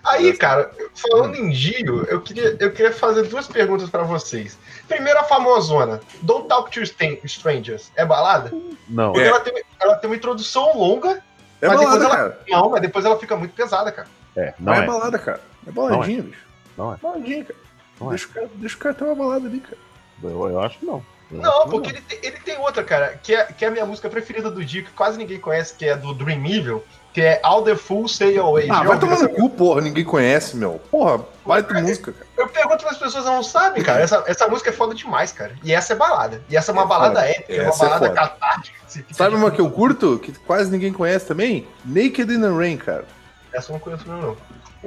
Aí, cara, falando em Dio, eu queria, eu queria fazer duas perguntas pra vocês. Primeiro, a famosona. Don't Talk to Strangers. É balada? Não, Porque É. ela, tem, ela tem uma introdução longa, É Mas depois balada, ela- cara. não, mas depois ela fica muito pesada, cara. é, Não não é, é. balada, cara. É baladinha, bicho. Não é. Baladinha, cara. Não é. deixa, o cara deixa o cara ter uma balada ali, cara. Eu, eu acho que não. Eu Não, que porque ele tem, ele tem outra, cara, que é, que é a minha música preferida do Dio, que quase ninguém conhece, que é do Dream Evil, que é All the Fools Stay Away. Ah, Já vai tomar no cu, porra. Ninguém conhece, meu. Porra, baita música, cara. Eu pergunto as pessoas, não sabem, cara. Essa, essa música é foda demais, cara. E essa é balada. E essa é uma É balada foda. épica, é uma é balada foda. catártica. Fica Sabe uma que eu curto, que quase ninguém conhece também? Naked in the Rain, cara. Essa eu não conheço mesmo, não.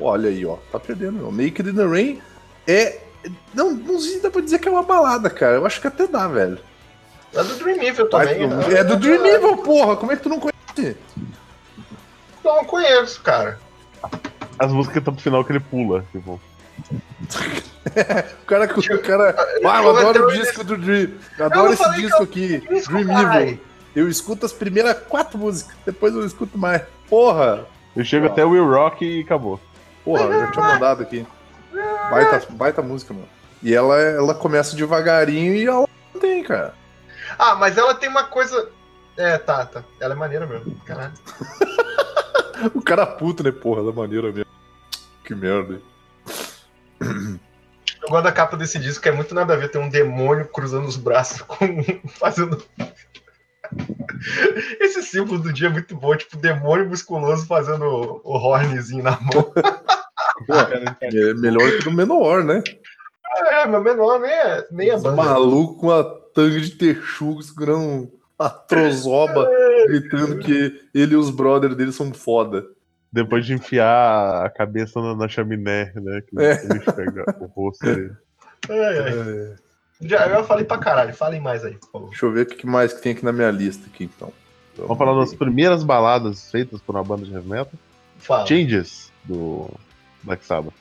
Olha aí, ó. Tá perdendo, meu. Naked in the Rain é. Não, não sei se dá pra dizer que é uma balada, cara. Eu acho que até dá, velho. É do Dream Evil também. né? é do Dream Evil, porra. Como é que tu não conhece? Não conheço, cara. As músicas que estão pro final que ele pula, tipo. O cara. O cara ah, eu adoro o disco do Dream. Eu adoro esse disco eu- aqui. disco, Dream. Evil. Eu escuto as primeiras quatro músicas, depois eu não escuto mais. Porra! Eu chego Ah. até o Will Rock e acabou. Porra, eu já tinha mandado aqui. Baita, baita música, mano. E ela, ela começa devagarinho e ela tem, cara. Ah, mas ela tem uma coisa. É, tá, tá. Ela é maneira mesmo. Caralho. O cara puto, né? Porra, da maneira mesmo. Que merda. Eu gosto da capa desse disco, que é muito nada a ver. Tem um demônio cruzando os braços, com... fazendo. Esse símbolo do dia é muito bom, tipo, demônio musculoso fazendo o, o hornzinho na mão. É melhor que no Menor, né? É, meu menor nem é, nem é banda. maluco com a tanga de texugo segurando a trozoba, gritando que ele e os brothers dele são foda. Depois de enfiar a cabeça na, na chaminé, né? Que É. ele enxerga o rosto dele. Ai, ai. Já, eu falei pra caralho, falem mais aí, por favor. Deixa eu ver o que mais que tem aqui na minha lista aqui, então. Vamos falar das primeiras baladas feitas por uma banda de heavy metal. Fala. Changes, do Black Sabbath.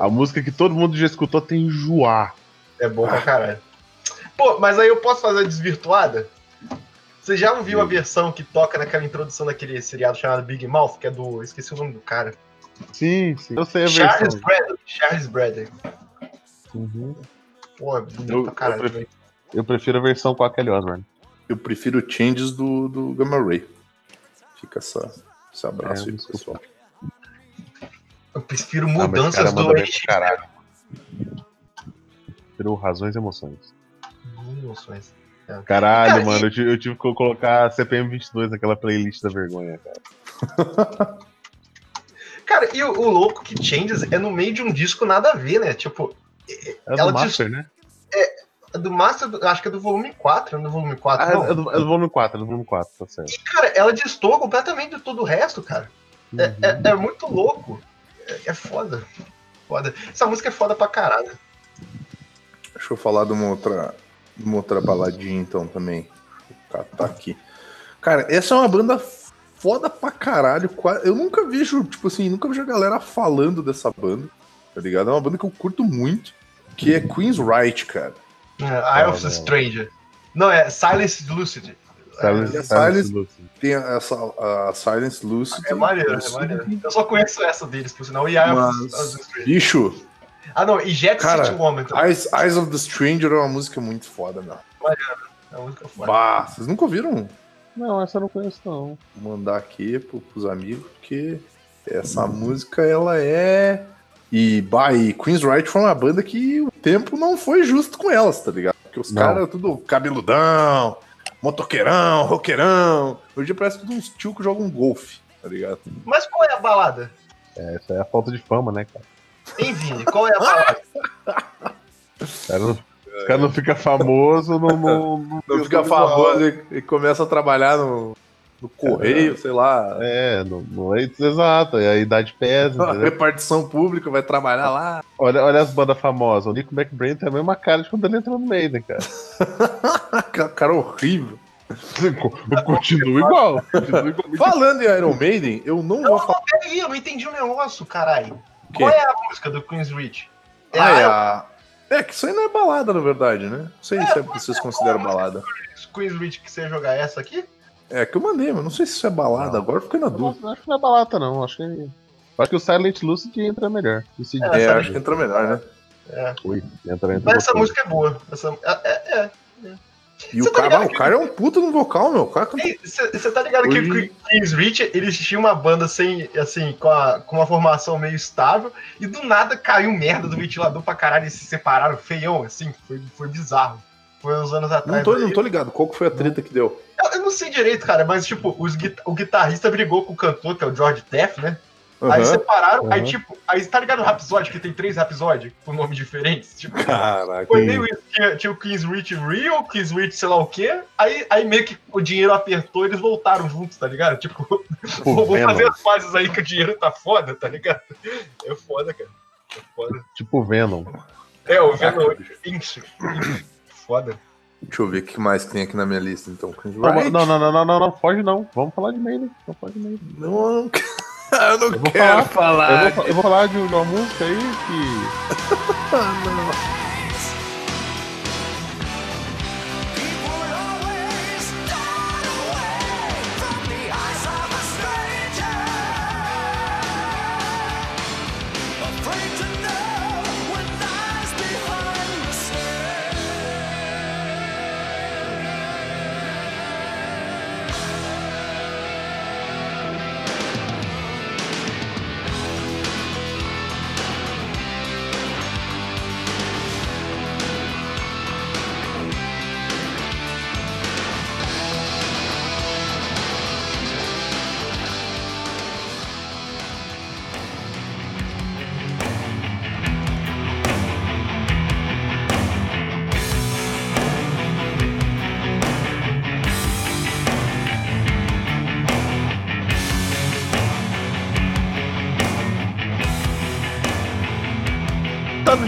A música que todo mundo já escutou até enjoar. É bom pra caralho. Pô, mas aí eu posso fazer a desvirtuada? Você já ouviu a versão que toca naquela introdução daquele seriado chamado Big Mouth, que é do. eu Esqueci o nome do cara. Sim, sim. Eu sei a Charles versão. Bradley. Charles Bradley. Uhum. Pô, é bonito Eu- pra caralho. eu prefiro-. Eu prefiro a versão com a Kelly Osbourne. Eu prefiro Changes do, do Gamma Ray. Fica essa, esse abraço É, aí, pessoal. Eu prefiro Ah, mudanças cara do pra caralho. Prefiro razões e emoções. Emoções. Caralho, Cara, mano, eu tive, eu tive que colocar CPM 22 naquela playlist da vergonha, cara. Cara, e o, o louco que Changes é no meio de um disco nada a ver, né? Tipo, É Ela do Master, né? é do Master, acho que é do volume 4, não é do volume 4, Ah, não. é, do, é do volume 4, é do volume 4, tá certo. E, cara, ela destoa completamente de todo o resto, cara. É, Uhum. é, é muito louco. É, é foda. Foda. Essa música é foda pra caralho. Deixa eu falar de uma outra, uma outra baladinha então também. Eu catar aqui. Cara, essa é uma banda foda pra caralho. Eu nunca vejo, tipo assim, nunca vejo a galera falando dessa banda, tá ligado? É uma banda que eu curto muito, que é Queen's Right, cara. É, Eye of the não. Stranger. Não, é Silence Lucid. Silence, é Silence Silence- Lucid. Tem essa a Silence Lucid. É maneiro, é maneiro. Eu só conheço essa deles, por sinal. E Eye of Mas, the Stranger. bicho, Ah, não, e Jet Cara, City Woman também. Eyes, Eyes of the Stranger é uma música muito foda, meu. É uma música foda. Bah, vocês nunca ouviram? Não, essa eu não conheço, não. Vou mandar aqui pro, pros amigos, porque essa música ela é. E, bah, e Queen's Right foi uma banda que o tempo não foi justo com elas, tá ligado? Porque os caras tudo cabeludão, motoqueirão, roqueirão. Hoje parece tudo uns tio que jogam golfe, tá ligado? Mas qual é a balada? Essa é a falta de fama, né, cara? Hein, Vini? Qual é a balada? Os caras não, os caras não não, não, Não fica famoso e, e começa a trabalhar no, no correio, sei lá. É, no, no exato. É a idade pesa, A repartição pública vai trabalhar lá. Olha, olha as bandas famosas. O Nico McBrain tem a mesma cara de quando ele entrou no Maiden, cara. Cara, cara horrível. Continua igual. Continua igual. Falando em Iron Maiden, eu não vou falar. Peraí, eu não entendi um negócio, caralho. Qual é a música do Queen's Reach? É Ah, é, a a... é que isso aí não é balada, na verdade, né? Não sei se é, vocês consideram balada. Queen's Reach que você ia jogar essa aqui? É que eu mandei, mas não sei se isso é balada. Agora eu fiquei na dúvida. não- acho que não é balata, não. Acho que, acho que o Silent Lucid entra melhor. Cid- É, É, acho que entra melhor, né? É. Ui, entra, entra Mas essa música é boa. Essa, é, é, é. E o tá cara, ah, o cara é um puta no vocal, meu. Você tá ligado que o Queen's Reach, eles tinham uma banda sem, assim, com, a- com uma formação meio estável, e do nada caiu merda do ventilador pra caralho e se separaram feião, assim, foi, foi bizarro. Foi uns anos atrás. Não tô, não tô ligado. Qual que foi a treta que deu? Eu, eu não sei direito, cara, mas tipo, os o guitarrista brigou com o cantor, que é o George Teff, né? Aí Aham. separaram, aí Aham. tipo, aí tá ligado o Rhapsody, que tem três Rhapsody com nomes diferentes? Tipo, Caraca. foi meio isso, tinha, tinha o Queen's Reach Real, Queen's Reach sei lá o quê, aí, aí meio que o dinheiro apertou e eles voltaram juntos, tá ligado? Tipo, vou Venom. fazer as fases aí que o dinheiro tá foda, tá ligado? É foda, cara. É foda. Tipo Venom. É, o Venom, isso, foda. Deixa eu ver o que mais que tem aqui na minha lista, então. Não, não, não, não, não, não, não, foge não. Vamos falar de Maiden. Não pode Maiden. Não, não eu não Eu quero falar- falar. Eu vou, eu vou falar de uma música aí que. People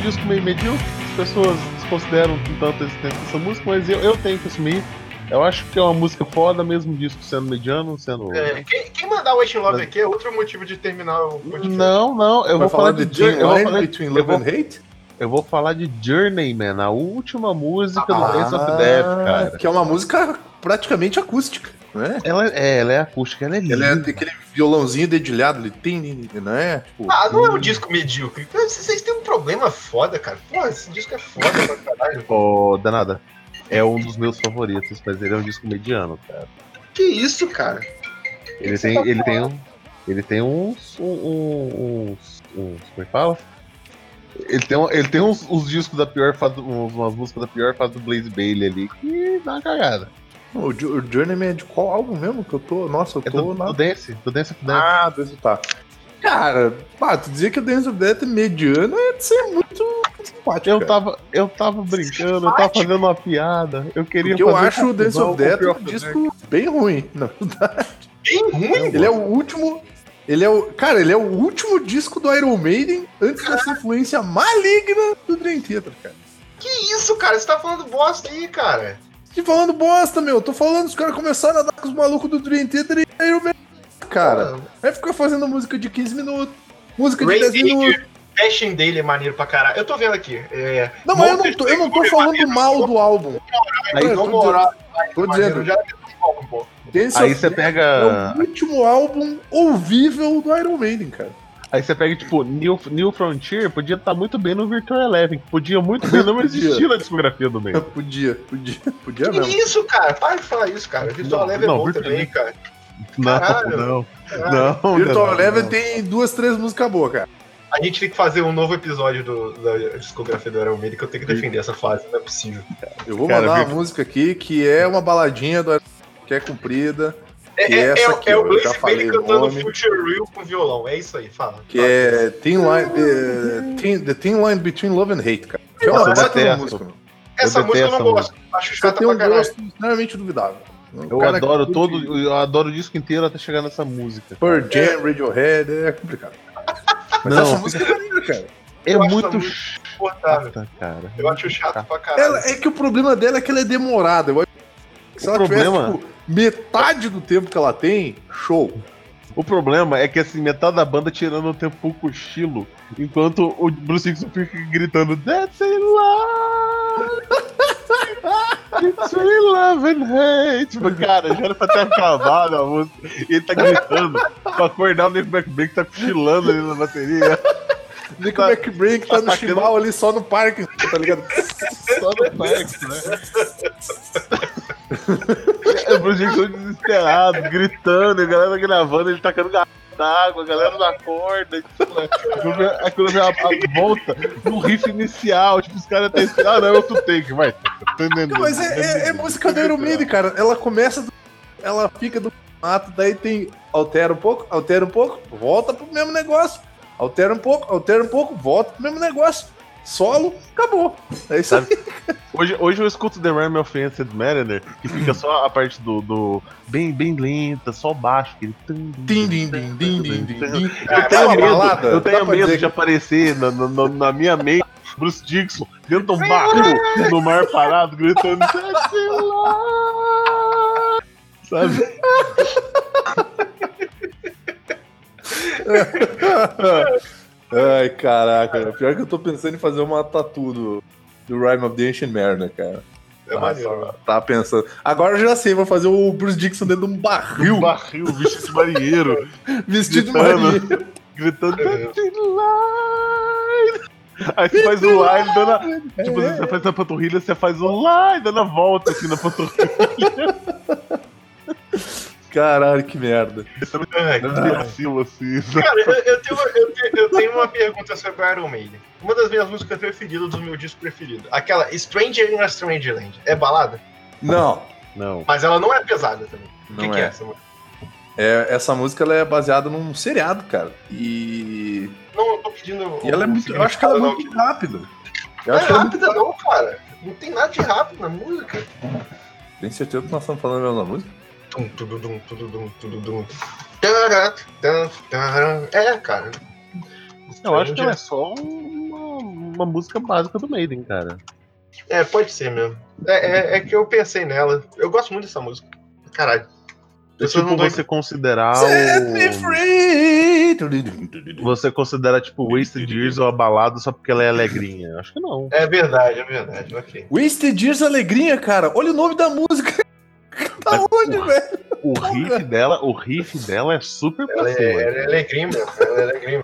disco meio medíocre. As pessoas desconsideram com tanta existência essa música, mas eu, eu tenho que assumir. Eu acho que é uma música foda, mesmo o disco sendo mediano, sendo. É, quem, quem mandar o Waiting Love aqui é outro motivo de terminar o podcast. Não, não, eu Vai vou falar falar de, de Jour- Thin eu vou falar, Between eu Love vou- and Hate? eu vou falar de Journeyman, a última música do Ah, Dance of Death, cara. Que é uma música praticamente acústica, né? Ela é, ela é acústica, ela é linda. Ela é aquele violãozinho dedilhado, ele tem, né? Tipo, Ah, não é um disco medíocre. Vocês têm um problema foda, cara. Pô, esse disco é foda pra caralho. Ô, danada. É um dos meus favoritos, mas ele é um disco mediano, cara. Que isso, cara? Ele que você tem, tá ele tem um, ele tem uns, um- um- uns, uns, como é que fala? Ele tem, um- ele tem uns, uns discos da pior fase, umas músicas da pior fase do Blaze Bailey ali que dá uma cagada. O, Jo- o Journeyman é de qual álbum mesmo que eu tô? Nossa, eu É tô do, na. do Dance, do Dance of Death. Ah, Dance tá. Cara, pá, tu dizer que o Dance of Death é mediano é de ser muito simpático. eu cara. tava, eu tava brincando, eu tava fazendo uma piada. Eu queria Porque eu fazer acho o Dance of Death um disco bem ruim. Não. Bem ruim. Ele é o último. Ele é o. Cara, ele é o último disco do Iron Maiden antes dessa influência maligna do Dream Theater, cara. Que isso, cara? Você tá falando bosta aí, cara. E falando bosta, meu. Tô falando, os caras começaram a dar com os malucos do Dream Theater e Iron Maiden. Cara, aí fica fazendo música de 15 minutos, música de Ray 10 minutos. Passion dele é maneiro pra caralho. Eu tô vendo aqui. É, Não, mas eu não tô, eu não tô é falando mal do álbum. Aí, eu Vamos tô orar. Tô Maneiro, dizendo, já é. Dance Aí você pega. É o último álbum ouvível do Iron Maiden, cara. Aí você pega, tipo, New, New Frontier, podia estar muito bem no Virtual Eleven. Podia muito bem não existir na discografia do meio. Podia, podia, podia Que mesmo. isso, cara? Para de falar isso, cara. Virtual Não, Eleven é não, bom Virtual também, cara. Não, Caralho. não, Caralho. não. Virtual não, Eleven não. tem duas, três músicas boas, cara. A gente tem que fazer um novo episódio do, da discografia do Iron Maiden que eu tenho que defender essa fase, não é possível. Eu vou Cara, mandar uma música aqui que é uma baladinha do que é comprida, É, Que é, essa é, aqui, é ó, o Blaze Bailey cantando nome. Future Real com violão. É isso aí, fala. que Fala. é Thin Line, the, thin, the Thin Line Between Love and Hate, cara. Que é uma música. Essa eu música eu não gosto. Acho chata tem um gosto extremamente duvidável. Eu adoro todo. Eu adoro o disco inteiro até chegar nessa música. Pearl Jam, Radiohead, é complicado. Mas Não, essa música é maneira, cara. É muito chata, cara. Eu acho chato pra caralho. Ela, é que o problema dela é que ela é demorada. Eu se O ela problema- tivesse, tipo, metade do tempo que ela tem, show. O problema é que assim, metade da banda tirando o tempo pro cochilo, enquanto o Bruce Dixon fica gritando That's in love! It's really love and hate! Tipo, cara, já era pra ter acabado a música. E ele tá gritando pra acordar o Nick McBrain que tá cochilando ali na bateria. Nick Tá- McBrain que tá no chimbal ali só no parque, tá ligado? Só no parque, né? o Bruce Dixon desesperado, gritando, a galera gravando, ele tacando d'água, a galera na corda. Quando vem a, a volta, no riff inicial, tipo, os caras até ah, não, é outro take, vai. Não, mas é, é- é música do Maiden, cara. Ela começa, do- ela fica do mato, daí tem. Altera um pouco, altera um pouco, volta pro mesmo negócio. Altera um pouco, altera um pouco, volta pro mesmo negócio. Solo, acabou. É isso aí. Hoje, hoje eu escuto The Ram of Ancient Mariner, que fica só a parte do, do bem, bem lenta, só baixo. Aquele... Eu tenho medo, eu tenho medo de aparecer na, na- na- minha mente Bruce Dixon dentro de um barco no mar parado, gritando Sabe? Ai, caraca. Pior que eu tô pensando em fazer uma tatu do, do Rhyme of the Ancient Mariner, cara. É maneiro. Tá pensando. Agora eu já sei, vou fazer o Bruce Dixon dentro de um barril, Um barril, vestido de marinheiro, vestido de marinheiro. gritando love". Aí você faz o line dando a, Tipo, você faz a panturrilha, você faz o line dando a volta assim na panturrilha. Caralho, que merda. Vacilo assim. sabe? Cara, eu, eu tenho, uma- eu, tenho, eu tenho uma pergunta sobre o Iron Maiden. Uma das minhas músicas preferidas, do meu disco preferido. Aquela Stranger in a Strangerland. É balada? Não, Não. Mas ela não é pesada também. O que, não que é é. essa música? É, Essa música ela é baseada num seriado, cara. E. Não, eu tô pedindo. E ela é muito. Eu acho que ela é muito rápida. Eu Não, que é ela é rápida, não, cara. Não tem nada de rápido na música. Tem certeza que nós estamos falando a mesma música? Tum, tududum, tududum, tududum. Tará, tan, tará. É, cara. Eu acho que ela é só uma, uma música básica do Maiden, cara. É, pode ser mesmo. É, é, é que eu pensei nela. Eu gosto muito dessa música. Caralho. É tipo não dão- você considerar Set me o... free! Você considera tipo Wasted Years ou a balada só porque ela é alegrinha? Acho que não. É verdade, é verdade, ok. Wasted Years Alegrinha, cara. Olha o nome da música. Tá Mas, onde, porra, velho? O riff dela, o riff dela é super pra Ela cima. é, ela é alegria, meu. Ela é.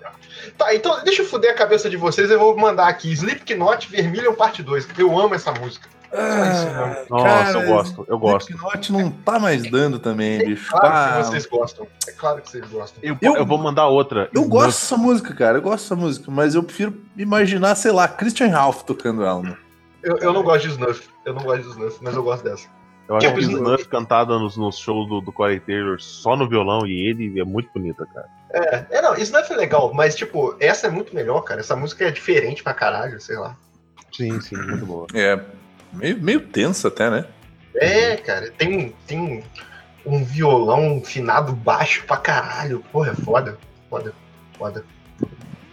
Tá, então deixa eu fuder a cabeça de vocês. Eu vou mandar aqui Slipknot Vermilion Parte 2. Eu amo essa música. Ah, Nossa, cara, eu gosto, eu gosto. Slipknot não tá mais dando também, bicho. Claro Ah, que vocês gostam. É claro que vocês gostam. Eu, Eu- eu vou mandar outra. Eu gosto dessa música, cara. Eu gosto dessa música, mas eu prefiro imaginar, sei lá, Christian Ralph tocando ela. Né? Eu, eu não gosto de Snuff. Eu não gosto de Snuff, mas eu gosto dessa. Eu acho Tipo, que o Snuff. Cantada nos, nos shows do, do Corey Taylor só no violão e ele é muito bonita, cara. É, é, não, Snuff é legal, mas tipo, essa é muito melhor, cara. Essa música é diferente pra caralho, sei lá. Sim, sim, muito boa. É, meio, meio tensa até, né? É, cara, tem, tem um violão finado baixo pra caralho. Porra, é foda. Foda, foda.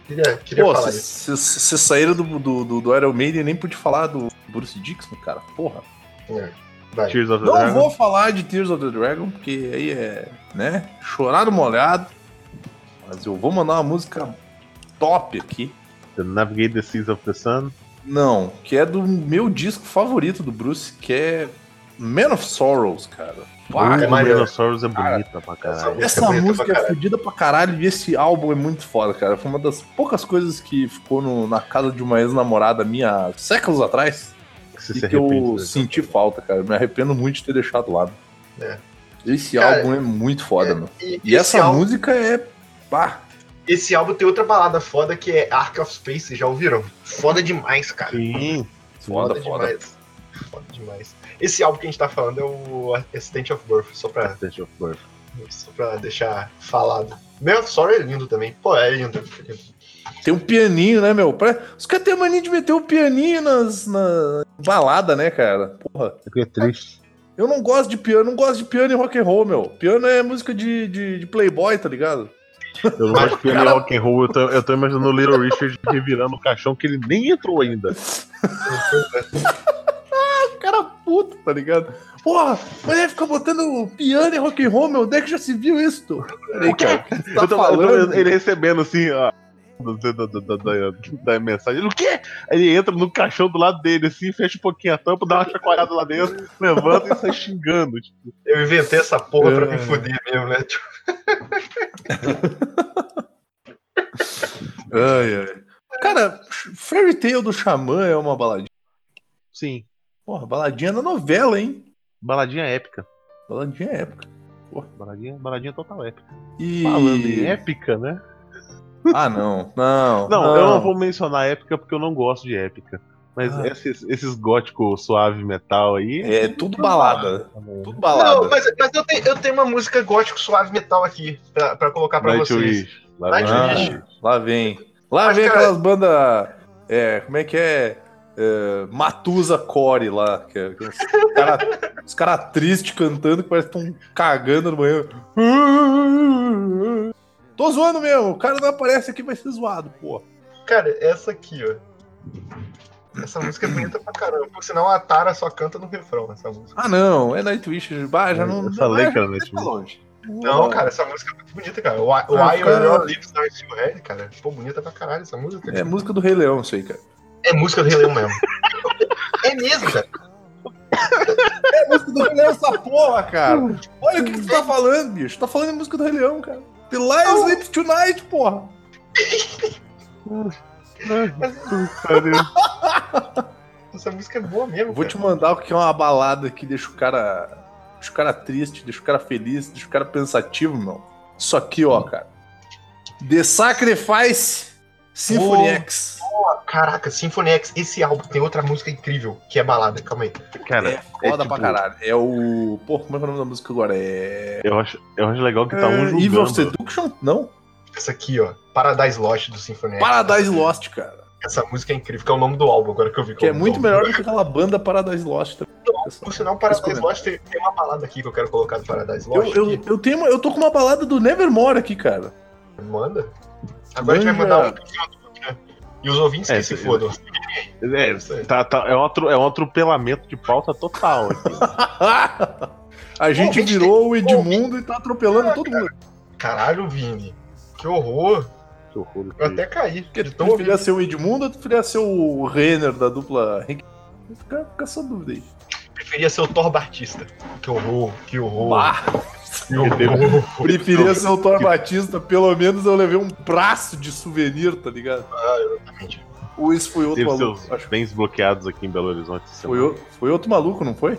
Queria, queria Pô, falar isso. vocês saíram do, do, do, do Iron Maiden e nem pude falar do Bruce Dixon, cara. Porra. É, vai. Tears of the Não Dragon. vou falar de Tears of the Dragon, porque aí é, né, chorar no molhado. Mas eu vou mandar uma música top aqui. The Navigate the Seas of the Sun. Não, que é do meu disco favorito do Bruce, que é Man of Sorrows, cara. Pá, Muito maneiro. Dinosaurs é bonita pra caralho. Essa bonita música pra é fodida pra caralho e esse álbum é muito foda, cara. Foi uma das poucas coisas que ficou no- na casa de uma ex-namorada minha há séculos atrás E se que eu senti falta, cara. Me arrependo muito de ter deixado lá. É. Esse Cara, álbum é muito foda, É, mano. E, E essa álbum, música é. Pá. esse álbum tem outra balada foda que é Ark of Space, já ouviram? Foda demais, cara. Sim. Foda, Foda, foda. demais. Foda demais. Esse álbum que a gente tá falando é o Assistant of Birth, só pra, State of Birth. só pra deixar falado. Of Sorrow é lindo também. Pô, é lindo. é lindo. Tem um pianinho, né, meu? Pra- Os caras têm a mania de meter o pianinho nas, na balada, né, cara? Porra. Porque é triste. Eu não gosto de piano, não gosto de piano e rock and roll, meu. Piano é música de, de, de playboy, tá ligado? Eu não gosto de piano e rock and roll, eu tô, eu tô imaginando o Little Richard revirando o caixão que ele nem entrou ainda. Cara puto, tá ligado? Porra, mas aí fica botando piano e rock and roll, meu. Onde é que já se viu isso? Peraí, cara, que tá Eu tô- eu tô- falando? ele recebendo assim, ó. Da, da, da, da- da mensagem. Ele, o quê? Aí ele entra no caixão do lado dele, assim, fecha um pouquinho a tampa, dá uma chacoalhada lá dentro, levanta e sai xingando. Tipo, Eu inventei essa porra pra É. me fuder mesmo, né? Tipo, Ai, ai. Cara, Fairy Tail do Xamã é uma baladinha. sim, Porra, baladinha da novela, hein? baladinha épica. Baladinha épica. Baladinha, baladinha total épica. E... Falando em épica, né? Ah, não. Não, Não, eu não vou mencionar épica porque eu não gosto de épica. Mas Ah. esses, esses góticos suave metal aí. É tudo balada. Tudo Não, balada. mas, mas eu, tenho, eu tenho uma música gótico suave metal aqui pra, pra colocar pra vocês. Nightwish. Lá Nightwish. vem. Ah, lá vem. Lá Mas, vem cara- aquelas bandas. É, como é que é? É, Matusa Core lá. Que é, que é os cara, os cara tristes cantando que parece que estão cagando no banheiro. Tô zoando mesmo. O cara não aparece aqui, vai ser zoado, pô. Cara, essa aqui, ó. Essa música é bonita pra caramba. Porque senão a Tara só canta no refrão, essa música. Ah, não. É Nightwish. Bah, já não. Eu não falei vai- que era Nightwish. longe. Não, cara, essa música é muito bonita, cara. O Ah, Why cara. Your Lips Are Still Red, cara. Pô, bonita pra caralho essa música. É música do Rei Leão, isso aí, cara. É música do Rei Leão mesmo. é mesmo, cara. É música do Rei Leão essa porra, cara. Olha o que, que tu tá falando, bicho. Tá falando de música do Rei Leão, cara. The Lion Sleeps Tonight, porra. Essa música é boa mesmo. Vou cara. te mandar o que é uma balada que deixa o cara. Deixa o cara triste, deixa o cara feliz, deixa o cara pensativo, meu. Isso aqui, ó, cara. The Sacrifice Symphony Oh. X. Caraca, Symphony X, esse álbum tem outra música incrível, que é balada, calma aí. Cara, É foda tipo, pra caralho. É o. Pô, como é é o nome da música agora? É. Eu acho, eu acho legal que tá um É, julgando. Evil of Seduction? Não. Essa aqui, ó, Paradise Lost do Symphony X. Paradise Lost, cara. Essa música é incrível, que é o nome do álbum, agora que eu vi. Que é muito melhor do que aquela banda Paradise Lost. Por sinal, Paradise. Lost tem, tem uma balada aqui que eu quero colocar do Paradise Eu, Lost. eu, aqui. eu, tenho uma- eu tô com uma balada do Nevermore aqui, cara. Manda. Agora a gente vai Manda. mandar um? E os ouvintes É, que se fodam. É, Isso aí. tá, tá- é, um atro- é um atropelamento de pauta total aqui. A gente virou o Edmundo e tá atropelando todo mundo. Caralho, Vini. Que horror. Que horror, Eu até caí. Porque tu tão preferia ser o Edmundo ou tu preferia ser o Renner da dupla? Fica, fica essa dúvida aí. Preferia ser o Thor Batista. Que horror, que horror. Bah, preferia ser o Thor Batista, pelo menos eu levei um braço de souvenir, tá ligado? Ah, exatamente. Ou esse foi outro Teve maluco? seus Acho que bens bloqueados aqui em Belo Horizonte. foi, o- foi outro maluco, não foi?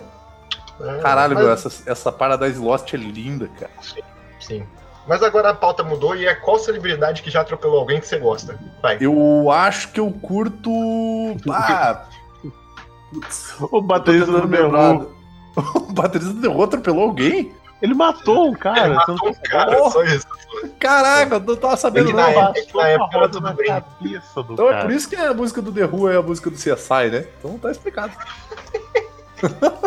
É, Caralho, mas- meu, essa, essa Paradise Lost é linda, cara. Sim. Mas agora a pauta mudou e é qual celebridade que já atropelou alguém que você gosta? Vai. Eu acho que eu curto. Ah! O baterista do lembrar. O baterista do The Who atropelou alguém? Ele matou um cara. Ele matou um cara, Porra. só isso. Caraca, eu não tava sabendo Ele não. na sabendo? época- na época era roda tudo na bem. cabeça do Então é cara. por isso que a música do The Who é a música do CSI, né? Então tá explicado.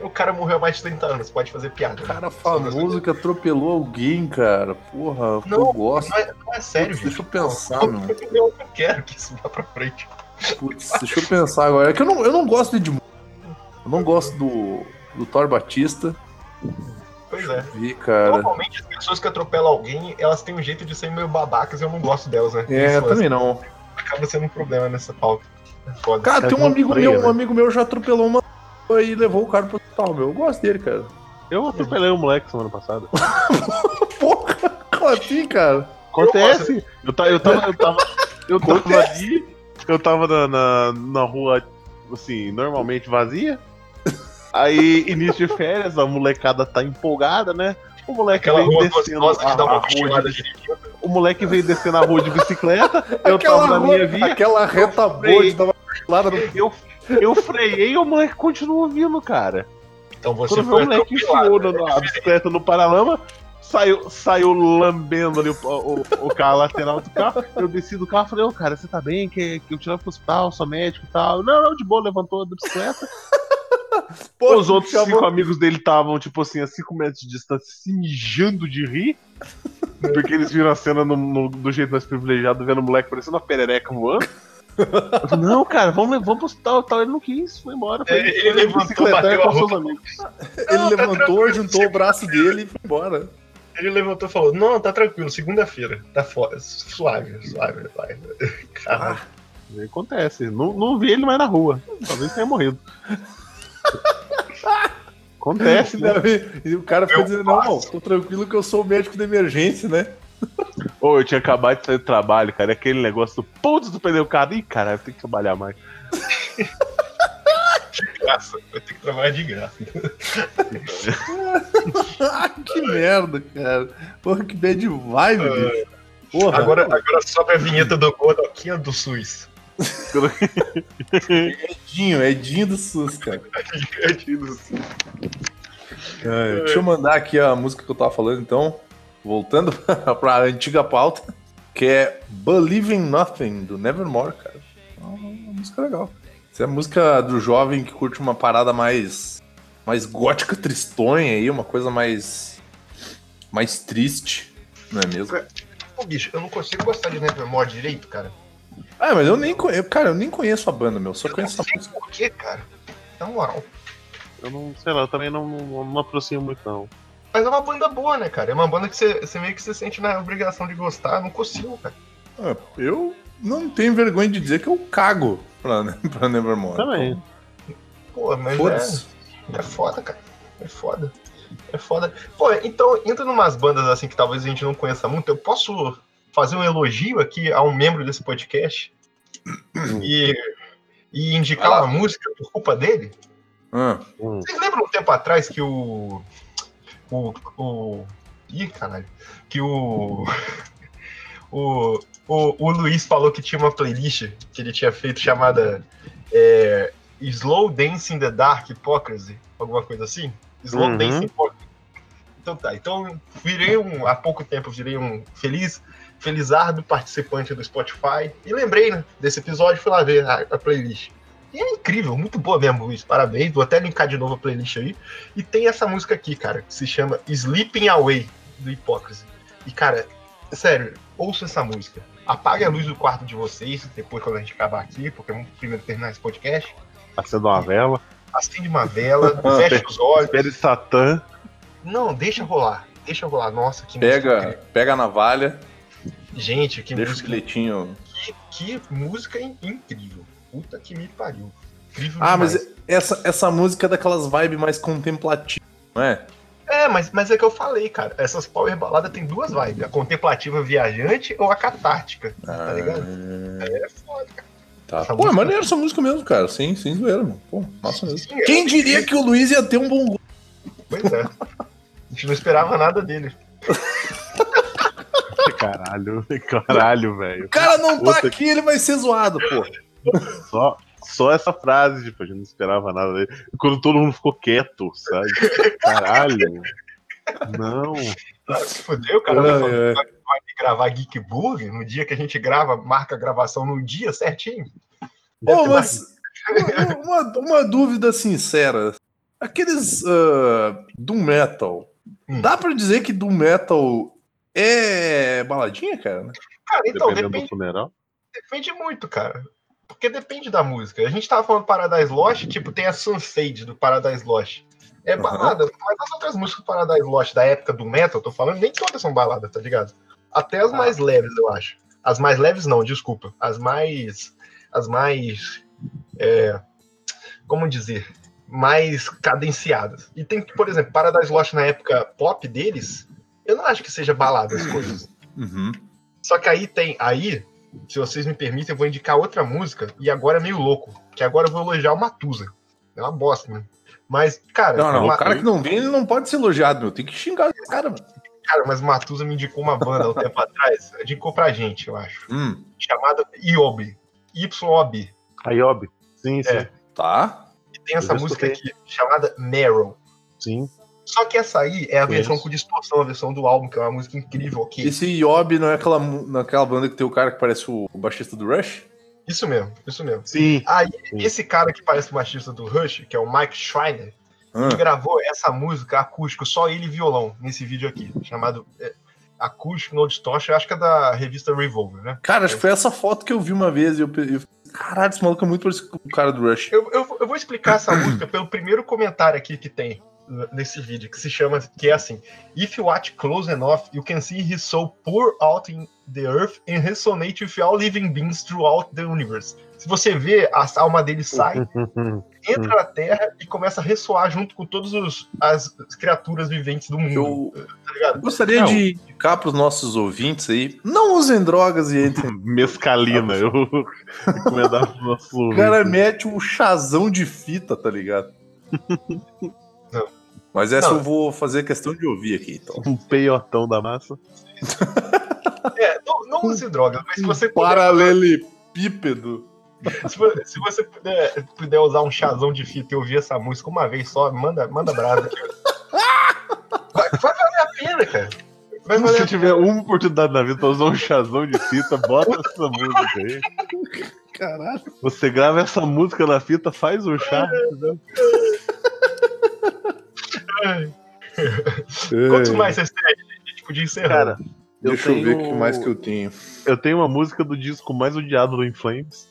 O cara morreu há mais de 30 anos, pode fazer piada. Cara famoso que atropelou alguém, cara. Porra, Não, eu gosto. Não é, não é sério, Putz, deixa eu pensar, Eu, meu. eu não quero que isso vá pra frente. Putz, deixa eu pensar agora. É que eu não, eu não gosto de Edmundo. Eu não gosto do, do Thor Batista. Pois é. Vi, cara. Normalmente as pessoas que atropelam alguém, elas têm um jeito de ser meio babacas e eu não gosto delas, né? É, Isso também não. acaba sendo um problema nessa pauta. É foda. Cara, cara tem um amigo freia, meu, um amigo meu já atropelou uma e levou o cara pro hospital, meu. Eu gosto dele, cara. Eu atropelei um moleque semana passada. Porra, como assim, cara? Acontece. Eu, eu tava, eu tava, eu tava ali, eu tava na, na, na rua, assim, normalmente vazia. Aí, início de férias, a molecada tá empolgada, né? O moleque Aquela veio descendo a, que dá a uma rua de. O moleque veio descendo a rua de bicicleta, eu tava na rua- minha via, aquela reta boa de dar uma no. eu, eu freiei e o moleque continuou vindo, cara. Então você Quando foi o moleque atropelado. enfiou no- a bicicleta no paralama, saiu, saiu lambendo ali o, o, o carro a lateral do carro. Eu desci do carro e falei, ô cara, você tá bem? Que, que eu te levo pro hospital, sou médico e tal. Não, não, de boa, levantou da bicicleta. Pô, Os outros chamou- cinco amigos dele estavam, tipo assim, a 5 metros de distância, se mijando de rir. Porque eles viram a cena no- no- do jeito mais privilegiado, vendo o moleque parecendo uma perereca voando. Falei, não, cara, vamos, vamos pro hospital tal. Ele não quis, foi embora. Foi, Ele- ele foi de levantou, bicicleta bateu com a seus amigos. Ele tá levantou, juntou o braço dele e foi embora. Ele levantou e falou: Não, tá tranquilo, segunda-feira. Tá fora. Suave, suave, suave. Caralho. Aí Acontece. Não, não vi ele mais na rua. Talvez tenha morrido. Acontece, né? E o cara fica Meu dizendo, não, tô tranquilo que eu sou o médico de emergência, né? Ô, eu tinha acabado de sair do trabalho, cara. e Aquele negócio do putz do pneu cara. Ih, cara, eu tenho que trabalhar mais. De graça. Vai ter que trabalhar de graça. Ah, que merda, cara. Porra, que bad vibe, bicho. Porra. Agora, agora sobe a vinheta do Godoquinha do SUS. Edinho, Edinho do SUS, cara. É, deixa eu mandar aqui a música que eu tava falando, então. Voltando pra antiga pauta, que é Believe in Nothing, do Nevermore, cara. É uma música legal. Essa é a música do jovem que curte uma parada mais. mais gótica tristonha aí, uma coisa mais. mais triste, não é mesmo? Pô, bicho, eu não consigo gostar de Nevermore direito, cara. Ah, mas eu nem conheço. Cara, eu nem conheço a banda, meu. Só Eu não conheço a sei música. por quê, cara. Na moral. Eu não sei lá, eu também não, não, não aproximo muito, não. Mas é uma banda boa, né, cara? É uma banda que você, você meio que se sente na obrigação de gostar. Eu não consigo, cara. Ah, eu não tenho vergonha de dizer que eu cago pra, pra Nevermore. Também. Pô, mas é, é foda, cara. É foda. É foda. Pô, então, entra numas bandas assim que talvez a gente não conheça muito. Eu posso fazer um elogio aqui a um membro desse podcast e, e indicar lá. uma música por culpa dele? Ah, Hum. Vocês lembram um tempo atrás que o. O. o ih, caralho. Que o. O, o, o Luiz falou que tinha uma playlist que ele tinha feito chamada é, Slow Dance in the Dark Hypocrisy, alguma coisa assim? Slow Uhum. Dance Hypocrisy. Então tá, então virei um. Há pouco tempo virei um feliz, felizardo participante do Spotify e lembrei né, desse episódio, fui lá ver a, a playlist. E é incrível, muito boa mesmo, Luiz. Parabéns. Vou até linkar de novo a playlist aí. E tem essa música aqui, cara, que se chama Sleeping Away, do Hypocrisy. E, cara, sério, ouça essa música. Apague a luz do quarto de vocês, depois quando a gente acabar aqui, porque vamos primeiro terminar esse podcast. Acenda uma vela. Acende uma vela, feche os olhos. Espere Satã. Não, deixa rolar. Deixa rolar. Nossa, que música pega, incrível. pega a navalha, Gente, que deixa o música, bilhetinho. que, que música in- incrível. Puta que me pariu. Incrível Ah, demais. mas essa, essa música é daquelas vibes mais contemplativas, não é? É, mas, mas é que eu falei, cara. Essas power baladas tem duas vibes. A contemplativa viajante ou a catártica. Tá ligado? É foda, cara. Tá. Essa Pô, é música- maneiro essa música mesmo, cara. Sem, sem zoeira, mano. Pô, massa mesmo. Sim, é Quem diria que o Luiz ia ter um bom gosto? Pois é. A gente não esperava nada dele. Caralho, caralho, velho. O cara não tá Puta aqui, ele vai ser zoado, pô. Só, só essa frase, tipo, a gente não esperava nada dele. Quando todo mundo ficou quieto, sabe? Caralho. Não. Ah, se fudeu, cara. vai, Ai, vai- vai gravar Geek Burger no dia que a gente grava, marca a gravação no dia certinho. Pô, mas uma, uma, uma dúvida sincera. Aqueles uh, Doom Metal. Hum. Dá pra dizer que Doom Metal é baladinha, cara? Cara, então, Dependendo depende, do funeral. depende muito, cara. Porque depende da música. A gente tava falando Paradise Lost, tipo, tem a Sunfade do Paradise Lost. É balada, mas as outras músicas do Paradise Lost da época do metal, tô falando, nem todas são baladas, tá ligado? Até as Ah. mais leves, eu acho. As mais leves não, desculpa. As mais. As mais. é, como dizer? Mais cadenciadas. E tem, por exemplo, Paradise Lost na época pop deles, eu não acho que seja balada as coisas. Uhum. Só que aí tem. Aí, se vocês me permitem, eu vou indicar outra música, e agora é meio louco. Que agora eu vou elogiar o Matusa. É uma bosta, né? Mas, cara, Não, não, uma- o cara que não vem, ele não pode ser elogiado, meu. Tem que xingar esse cara, mano. cara, mas o Matusa me indicou uma banda há um tempo atrás. Indicou pra gente, eu acho. Hum, Chamada IOB. YOB. Ayob. Sim, sim. É. tá. E tem essa música aqui, chamada Narrow. Sim. Só que essa aí é a versão Isso. com distorção, a versão do álbum, que é uma música incrível, ok? Esse Yob não é aquela, naquela banda que tem o cara que parece o, o baixista do Rush? Isso mesmo, isso mesmo. Sim. Aí, Sim. esse cara que parece o baixista do Rush, que é o Mike Schreiner, Ah, ele gravou essa música acústico, só ele e violão, nesse vídeo aqui, chamado é, Acústico No Distortion, eu acho que é da revista Revolver, né? Cara, acho que foi essa foto que eu vi uma vez e eu, eu Caralho, esse maluco é muito parecido com o cara do Rush. Eu, eu, eu vou explicar essa música pelo primeiro comentário aqui que tem nesse vídeo, que se chama, que é assim, If you watch close enough, you can see his soul pour out in the earth and resonate with all living beings throughout the universe. Se você vê, a alma dele sai, entra na Terra e começa a ressoar junto com todas os- as criaturas viventes do mundo. Eu, Tá gostaria Não. de indicar para os nossos ouvintes aí, não usem drogas e entrem. Mescalina, eu recomendava pro nosso O cara mete um chazão de fita, tá ligado? Mas essa Não. eu vou fazer questão de ouvir aqui, então. Um peiotão da massa. É, não, não use drogas, mas se você puder, Paralelepípedo. se, se você puder, puder usar um chazão de fita e ouvir essa música uma vez só, manda, manda brasa aqui. Vai, vai valer a pena, cara. Vai Se tiver uma oportunidade na vida pra usar um chazão de fita, bota essa música aí. Caralho. Você grava essa música na fita, faz um chá. entendeu? Pena. Quantos mais vocês têm? A gente podia encerrar. Cara, eu Deixa eu tenho, ver o que mais que eu tenho. eu tenho uma música do disco mais odiado do Inflames.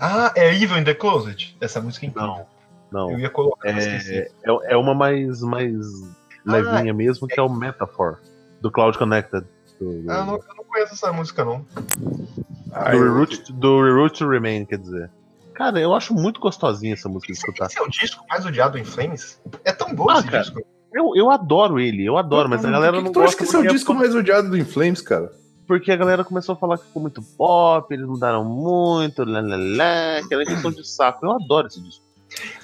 Ah, é Evil in the Closet? Essa música é incrível. Não, não. Eu ia colocar, mas esqueci. É, é, é uma mais, mais levinha mesmo, que é o Metaphor, do Cloud Connected. Do, Ah, eu não, eu não conheço essa música, não. Ah, do, eu- Reroute, do Reroute to Remain, quer dizer. Cara, eu acho muito gostosinha essa música de escutar. Esse é o disco mais odiado em Flames? É tão bom Ah, esse cara. disco. Eu, eu adoro ele, eu adoro, mas a galera que não que tu acha gosta que esse é o disco mais odiado do Inflames, cara? porque a galera começou a falar que ficou muito pop, eles mudaram muito, lá, lá, lá, aquela questão de saco. Eu adoro esse disco.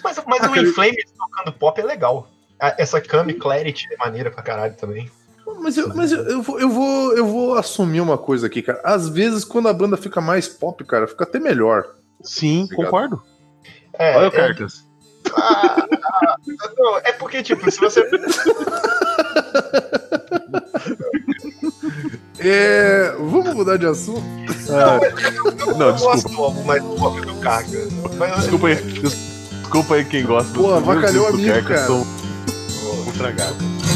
Mas, mas Ah, o cara, In Flames tocando pop é legal. Essa Cami Clarity é maneira pra caralho também. Mas, eu, mas eu, eu, vou, eu, vou, eu vou assumir uma coisa aqui, cara. Às vezes, quando a banda fica mais pop, cara, fica até melhor. Sim, Obrigado. concordo. É, Olha o é, Cartas. ah, ah, não, é porque, tipo, se você. É. Vamos mudar de assunto? Não, eu desculpa. gosto do pop do Carga. Mas Desculpa aí. des- Desculpa aí quem gosta Pô, dos primeiros avacalhou do amigo, Carcass, cara. Estragados. Dancing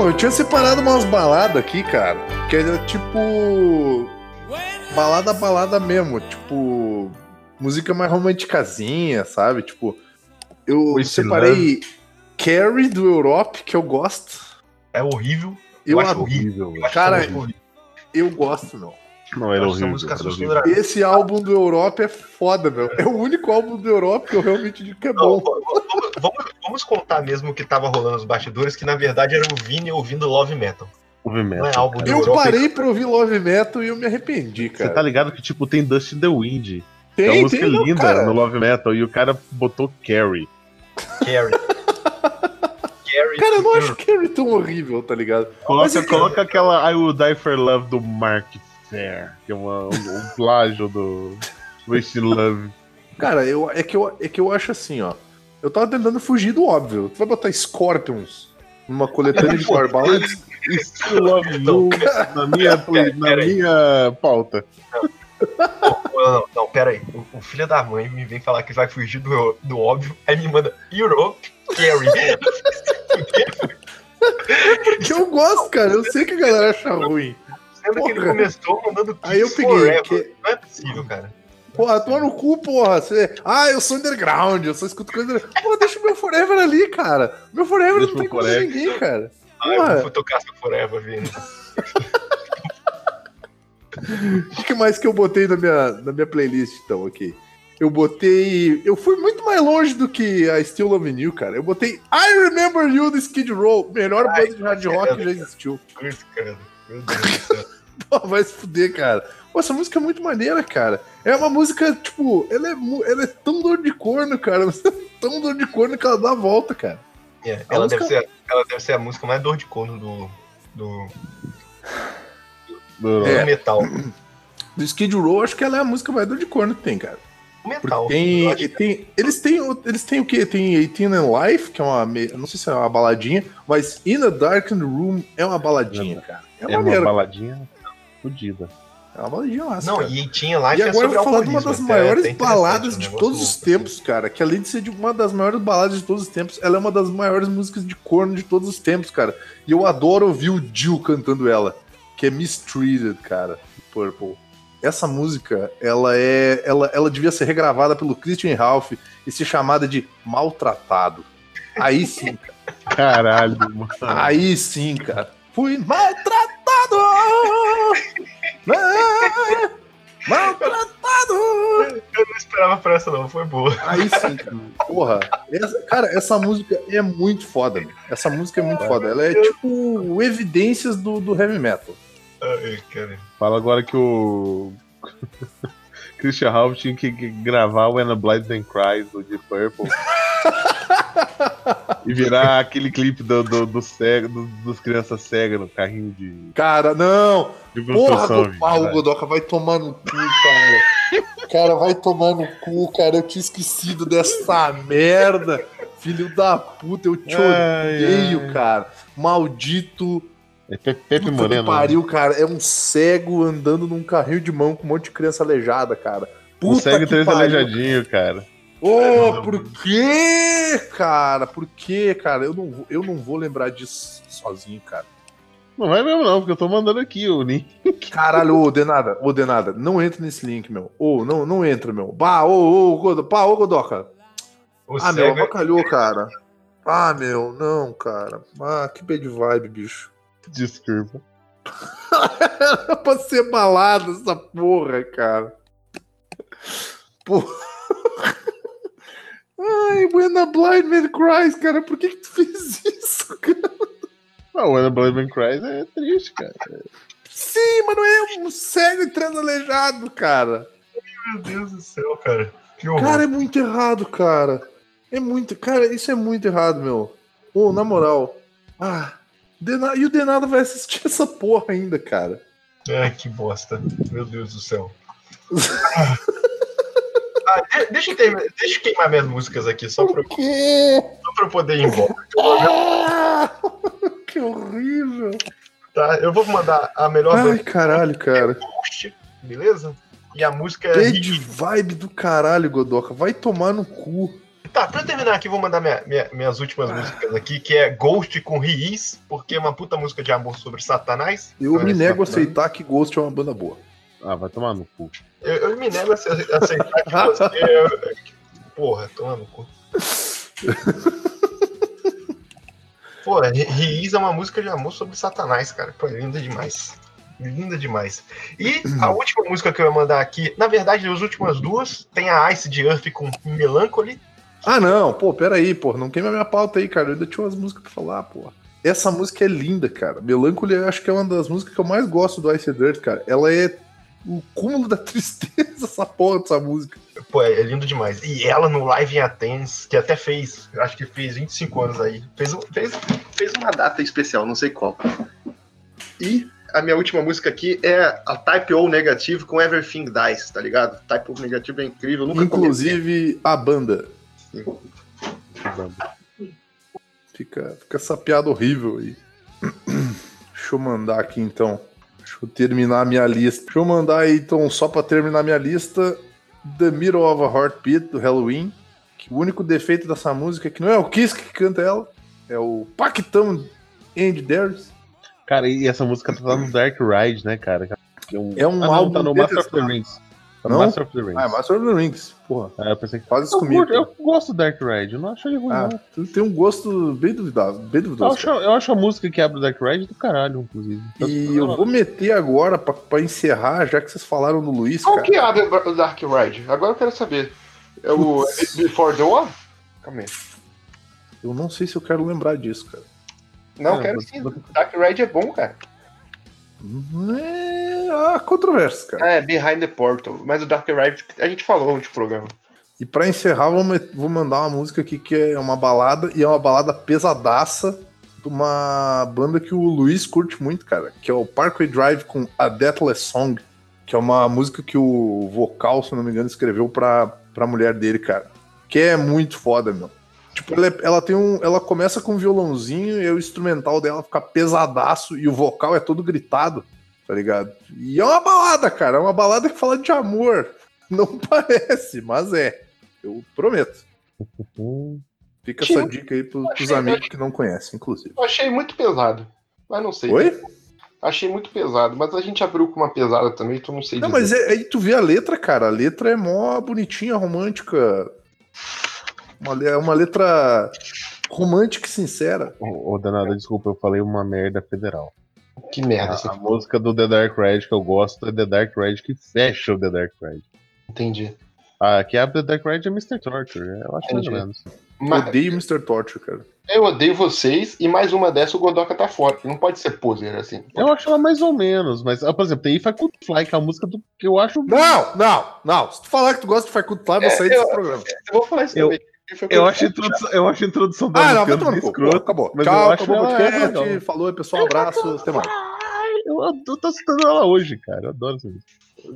Pô, eu tinha separado umas baladas aqui, cara. Que era tipo. Balada, balada mesmo. Tipo. Música mais romanticazinha, sabe? Tipo. Eu With separei Carrie do Europe, que eu gosto. é horrível. Eu, acho adoro. horrível. Eu acho Cara, música horrível. eu gosto, meu. Não, era Eu acho horrível. Era horrível. Esse álbum do Europe é foda, meu. É o único álbum do Europe que eu realmente digo que é Não, bom. vamos, vamos- vamos contar mesmo o que tava rolando nos bastidores, que na verdade era o Vini ouvindo Love Metal. Heavy metal, Não é álbum Eu Europa. parei pra ouvir Love Metal e eu me arrependi, Você cara. tá ligado que, tipo, tem Dust in the Wind. que é uma Tem, música tem, não, linda cara. no Love Metal. E o cara botou Carrie. Carrie. Carrie. Cara, eu não acho Carrie tão horrível, tá ligado? Coloca, Mas é coloca aquela I Will Die for Love do Mark Fair, que é uma- um, um plágio do Wasted Love. Cara, eu, é, que eu, é que eu acho assim, ó. Eu tava tentando fugir do óbvio. Tu vai botar Scorpions numa coletânea de Power Love You na minha, play- na Pera aí. minha pauta. Não, não, não, pera aí. O, o filho da mãe me vem falar que vai fugir do, do óbvio, aí me manda Europe, Carrie. Que eu gosto, cara. Eu sei que a galera acha ruim. Sendo que ele começou mandando Kiss Aí eu peguei. Forever. que- Não é possível, cara. Porra, toma no cu, porra. Você... Ah, eu sou underground, eu só escuto coisa. Porra, deixa o meu Forever ali, cara. Meu Forever Deixa não tem o coisa Forever. ninguém, cara. Ah, eu Porra. vou tocar essa Forever, Vini. O que mais que eu botei na minha, na minha playlist, então, aqui? Eu botei. Eu fui muito mais longe do que a Still Loving You, cara. Eu botei I Remember You do Skid Row, melhor Ai, banda de hard rock que já existiu. Meu Deus do céu. Pô, vai se fuder, cara. Pô, essa música é muito maneira, cara. É uma música, tipo, ela é, ela é tão dor de corno, cara. é tão dor de corno que ela dá a volta, cara. É, A ela, música- deve ser, ela deve ser a música mais dor de corno do, do, Do- do É. metal. Do Skid Row, acho que ela é a música mais dor de corno que tem, cara. Porque metal. tem, que- tem, eles têm, o- eles têm o quê? Tem 18 and Life, que é uma, não sei se é uma baladinha, mas In a Darkened Room é uma baladinha, cara. É, É uma baladinha fodida. É uma baladinha massa, Não, cara. e tinha lá E que é agora eu vou falar de uma das maiores interessante, baladas de todos os tempos, cara. Que além de ser de uma das maiores baladas de todos os tempos, ela é uma das maiores músicas de corno de todos os tempos, cara. E eu adoro ouvir o Jill cantando ela, que é Mistreated, cara, do Purple. Essa música, ela é. Ela, ela devia ser regravada pelo Christian Ralph e ser chamada de Maltratado. Aí sim, cara. Caralho, mano. Aí sim, cara. Fui maltratado! Ah, maltratado! Eu não esperava por essa, não. Foi boa. Aí sim, cara. Porra. Essa- cara, essa música é muito foda. Essa música é muito foda. Ela é tipo evidências do, do heavy metal. Ai, cara. Fala agora que o. Christian Ralph tinha que gravar o When a Blind Man Cries do Deep Purple. e virar aquele clipe do, do, do cego, do- dos crianças cegas no carrinho de, Cara, não! de Porra, construção. Go- ah, o Godoka vai tomar no cu, cara. Cara, vai tomar no cu, cara. Eu tinha esquecido dessa merda. Filho da puta, eu te Ai, odeio, ai. cara. Maldito. É Pe- Pepe que Moreno. né? pariu, cara. É um cego andando num carrinho de mão com um monte de criança aleijada, cara. Puta cego que três aleijadinho, cara. Ô, por quê, cara? Por quê, cara? Eu não, vou, eu não vou lembrar disso sozinho, cara. Não vai mesmo, não, porque eu tô mandando aqui o link. Caralho, ô, Denada, ô, Denada, não entra nesse link, meu. Ô, não, não entra, meu. Bah, ô, ô, Godo, pá, ô, Godoka. O Ah, meu, cego, avacalhou, cara. Ah, meu, não, cara. Ah, que bad vibe, bicho. Desculpa. Era pra ser balada essa porra, cara. Porra. Ai, When a Blind Man Cries, cara, por que que tu fez isso, cara? Ah, o When a Blind Man Cries é triste, cara. Sim, mas não é um cego e aleijado, cara. Meu Deus do céu, cara. Que horror. Cara, é muito errado, cara. É muito. Cara, isso é muito errado, meu. Ô, na moral. Ah. E o Denado vai assistir essa porra ainda, cara. Ai, que bosta. Meu Deus do céu. Ah, de- deixa, eu terminar- deixa eu queimar minhas músicas aqui, só pra, só pra eu poder ir embora. Ah, que horrível. Tá? Eu vou mandar a melhor Ai, caralho, cara. Ghost, beleza? E a música é. Bad vibe do caralho, Godoka. Vai tomar no cu. Tá, pra terminar aqui, vou mandar minha- minha- minhas últimas músicas aqui, que é Ghost com Riis, porque é uma puta música de amor sobre Satanás. Eu Então, me nego a aceitar que Ghost é uma banda boa. Ah, vai tomar no cu. Eu, eu me nego a ace- a aceitar que você. é- Porra, toma no cu. Pô, Ri- Riis é uma música de amor sobre Satanás, cara. Pô, é linda demais. Linda demais. E a última música que eu ia mandar aqui, na verdade, as últimas duas, tem a Ice de Earth com Melancholy. Ah, não. Pô, peraí, pô. Não queima minha pauta aí, cara. Eu ainda tinha umas músicas pra falar, pô. Essa música é linda, cara. Melancholy, eu acho que é uma das músicas que eu mais gosto do Ice Dirt, cara. Ela é o cúmulo da tristeza, essa porra dessa música. Pô, é lindo demais. E ela no Live em Athens, que até fez, acho que fez 25 anos aí. Fez, fez, fez uma data especial, não sei qual. E a minha última música aqui é a Type O Negative com Everything Dies, tá ligado? Type O Negative é incrível, nunca Inclusive, a banda. Vamos. Fica, fica essa piada horrível aí. Deixa eu mandar aqui então. Eu terminar minha lista. Deixa eu mandar aí então, só pra terminar minha lista, The Middle of a Heartbeat do Halloween. Que o único defeito dessa música é que não é o Kiss que canta ela, é o Pactão Andy Darius. Cara, e essa música tá no Dark Ride, né, cara? É um, ah, não, álbum tá no Master of the. Rings. Não? Master of the Rings. Ah, é Master of the Rings. Porra, Ah, eu pensei que. faz isso Eu, comigo. curto- eu gosto do Dark Ride, eu não acho ele ruim, Ah, não. tu tem um gosto bem duvidoso. Bem Eu duvidoso acho, eu acho a música que abre o Dark Ride do caralho, inclusive. E eu vou meter agora, pra, pra encerrar, já que vocês falaram do Luiz, Qual cara. que abre o Dark Ride? Agora eu quero saber. É o Before the War? Calma aí. Eu não sei se eu quero lembrar disso, cara. Não, É, quero sim. vou- Dark Ride é bom, cara. É a controvérsia, cara. É, Behind the Portal. Mas o Dark Ride a gente falou no programa. E pra encerrar, vou, vou mandar uma música aqui que é uma balada, e é uma balada pesadaça de uma banda que o Luiz curte muito, cara, que é o Parkway Drive com A Deathless Song, que é uma música que o vocal, se não me engano, escreveu pra, pra mulher dele, cara. Que é muito foda, meu. Tipo, ela, é- ela tem um. Ela começa com um violãozinho e o instrumental dela fica pesadaço e o vocal é todo gritado, tá ligado? E é uma balada, cara. É uma balada que fala de amor. Não parece, mas é. Eu prometo. Fica essa dica aí pros, pros amigos que não conhecem, inclusive. Eu achei muito pesado. Mas não sei. Oi? Achei muito pesado. Mas a gente abriu com uma pesada também, então não sei Não, dizer. mas é- aí tu vê a letra, cara. A letra é mó bonitinha, romântica. Uma, é uma letra romântica e sincera. Ô, ô, danada, desculpa, eu falei uma merda federal. Que merda. A, você a música do The Dark Ride que eu gosto é The Dark Ride que fecha o The Dark Ride. Entendi. Ah, que abre The Dark Ride é Mr. Torture, eu acho mais Entendi. ou menos. Mas Odeio Mr. Torture, cara. eu odeio vocês e mais uma dessa o Godoka tá fora. Não pode ser poser assim. Eu acho ela mais ou menos, mas, ah, por exemplo, tem If I Could Fly, que é a música do, que eu acho. Não, não, não. Se tu falar que tu gosta de Facut Fly, eu vou É, sair eu- desse programa. Eu vou falar isso Eu- também. Eu acho a introdução, eu acho a introdução da Ah, não, vai tomar no cu. escrota. Acabou. mas eu Tchau, acho acabou o podcast. legal. Falou aí, pessoal. Abraço. Até mais. Eu, eu, eu tô citando ela hoje, cara. Eu adoro essa música.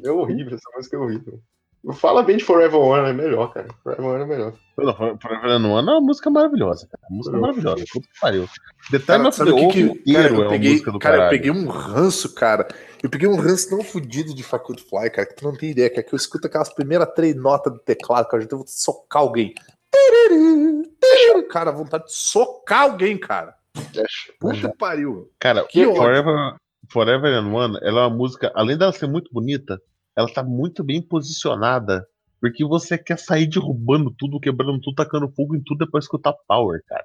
É horrível, essa música é horrível. Fala bem de Forever One, é melhor, cara. Forever One é melhor. Não, Forever One é uma música maravilhosa, cara. Uma música maravilhosa. Puta que pariu. The Time Cara, of the Wolf inteiro cara, eu é uma peguei, música do cara, eu peguei um ranço, cara. Eu peguei um ranço tão fodido de Facut Fly, cara, que tu não tem ideia, cara, que eu escuto aquelas primeiras três notas do teclado, cara, eu já vou socar alguém. Cara, vontade de socar alguém, cara. Puta que pariu. Cara, Que. Forever, Forever and One, ela é uma música, além dela ser muito bonita, ela tá muito bem posicionada. Porque você quer sair derrubando tudo, quebrando tudo, tacando fogo em tudo depois escutar Power, cara.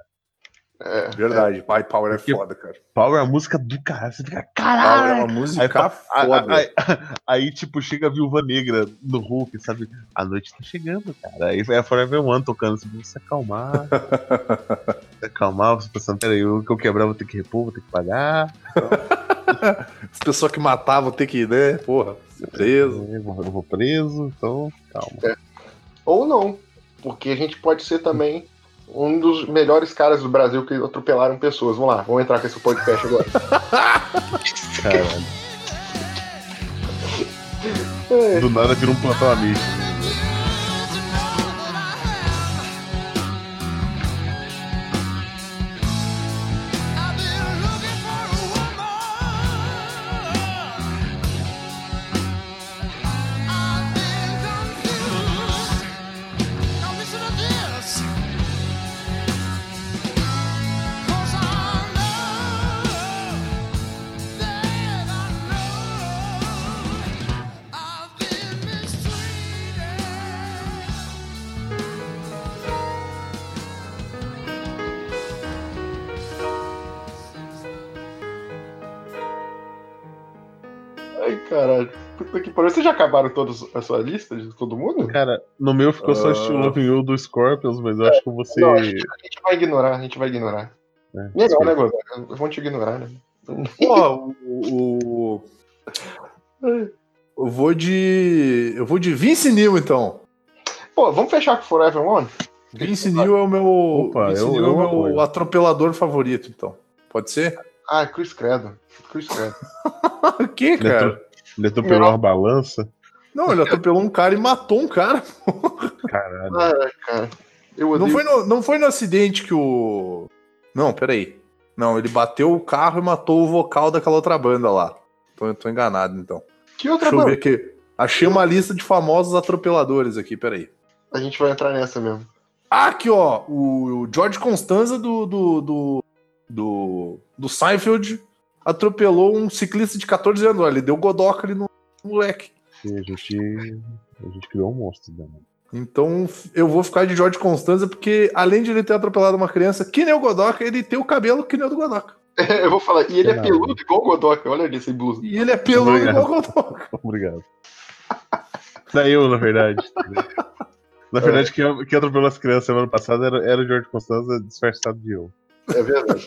É, Verdade, Pai Power é Porque- foda, cara. Power é a música do caralho. Você fica, Power é caralho! uma Aí, música fa- foda. aí, aí- aí, tipo, chega a viúva negra no Hulk, sabe? A noite tá chegando, cara. Aí é a Forever One tocando, assim, você acalmar. se acalmar, você pensando, peraí, o que eu quebrar vou ter que repor, vou ter que pagar. As pessoas que matavam tem que, né, porra, ser preso. Eu vou, eu vou preso, então calma. Ou não, porque a gente pode ser também um dos melhores caras do Brasil que atropelaram pessoas. Vamos lá, vamos entrar com esse podcast agora. Caralho. Do nada vira um plantão amigo. Pariu. Vocês já acabaram todos a sua lista de todo mundo? Cara, no meu ficou só Ah. estilo Loving You do Scorpions, mas eu acho que você. Não, a gente, a gente vai ignorar, a gente vai ignorar. É, Melhor, desculpa. né, Godoka? Vão te ignorar, né? Pô, o, o- Eu vou de. Eu vou de Vince Neil, então. Pô, vamos fechar com Forever One? Vince Neil é o meu. Opa, Vince eu- Neil é o meu apoio. atropelador favorito, então. Pode ser? Ah, Chris Credo. Chris Credo. O que, Ele cara? Ele atropelou uma balança. Não, ele atropelou um cara e matou um cara. Caralho. Ah, cara. Eu. Não foi, no, não foi no acidente que o. Não, peraí. Não, ele bateu o carro e matou o vocal daquela outra banda lá. Tô, eu tô enganado, então. Que outra Deixa eu banda? ver aqui. Achei uma lista de famosos atropeladores aqui, peraí. A gente vai entrar nessa mesmo. Ah, aqui, ó. O, o George Constanza do, do, do, do, do Seinfeld atropelou um ciclista de 14 anos. Olha, ele deu godoca ali no moleque. A gente A gente criou um monstro, né? Então eu vou ficar de Jorge Constanza, porque além de ele ter atropelado uma criança, que nem o Godoka, ele tem o cabelo que nem o do Godoka. Eu vou falar, e ele é Não. peludo igual o Godoka, olha ali sem blusa. E ele é peludo Obrigado. igual o Godoka. Obrigado. Saiu, na verdade. Na verdade, quem, quem atropelou as crianças semana passada era, era o George Constanza disfarçado de eu. É verdade.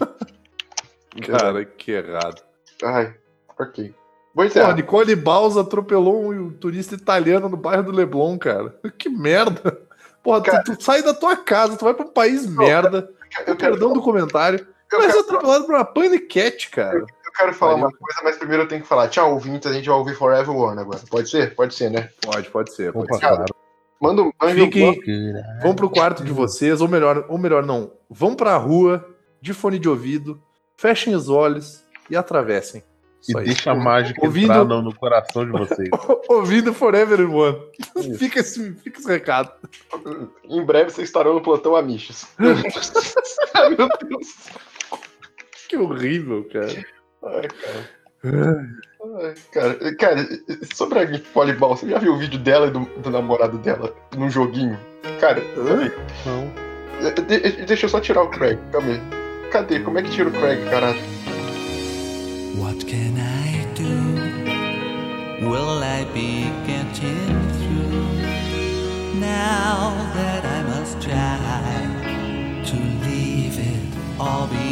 Cara, que errado. Ai, ok. Vou Pô, encerrar. Nicole Balsa atropelou um turista italiano no bairro do Leblon, cara. Que merda. Porra, tu- Cara. tu, sai da tua casa, tu vai pra um país merda, eu, quero, perdão do comentário, eu, mas é quero, atropelado por uma panicat, cara. eu quero falar Valeu. uma coisa, mas primeiro eu tenho que falar. Tchau, ouvintes, a gente vai ouvir Forever One agora. Pode ser? Pode ser, né? Pode, pode ser. Pode Opa, ser. claro. Manda um manda um- Fiquem, vão pro quarto de vocês, ou melhor, ou melhor não, vão pra rua, de fone de ouvido, fechem os olhos e atravessem. E Isso deixa a mágica Ouvindo- entrar no, no coração de vocês. Ouvindo Forever One. Fica esse, fica esse recado. Em breve vocês estarão no plantão Amiches. Ai, meu Deus. Que horrível, cara. Ai, cara. Ai, cara. Cara, sobre a Nicole Ball, você já viu o vídeo dela e do, do namorado dela num joguinho? Cara, Não. de- de- deixa eu só tirar o Craig, calma aí. Cadê? Como é que tira o Craig, caralho? What can I do? Will I be getting through? Now that I must try to leave it all behind.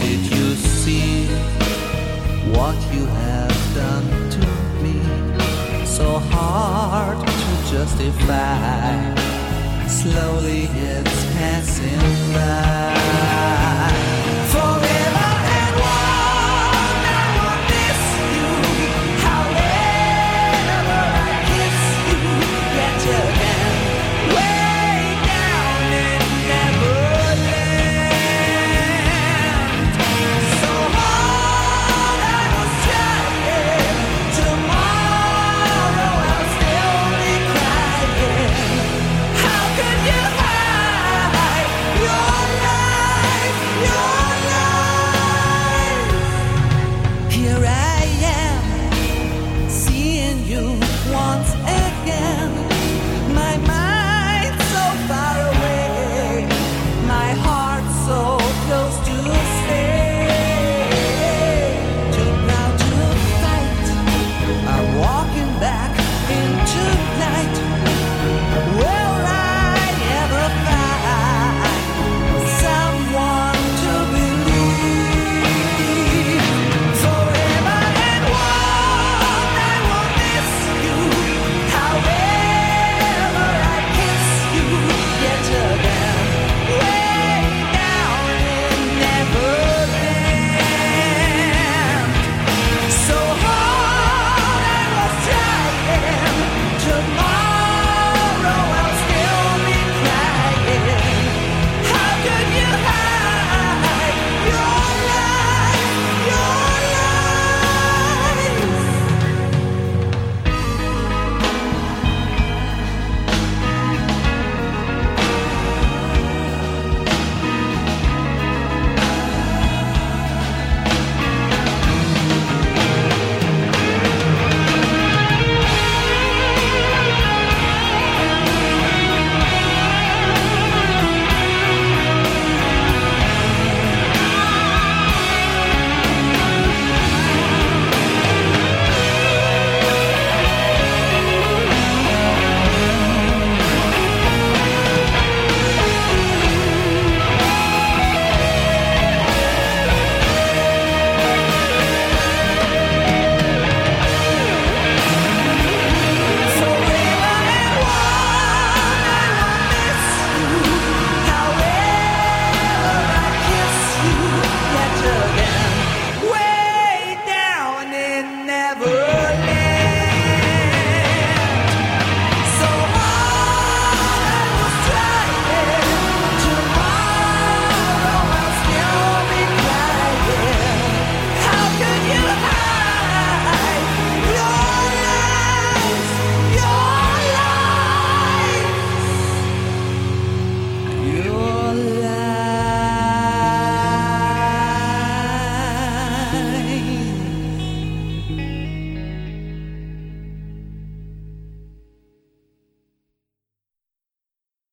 Did you see what you have done to me? So hard to justify. Slowly it's passing by.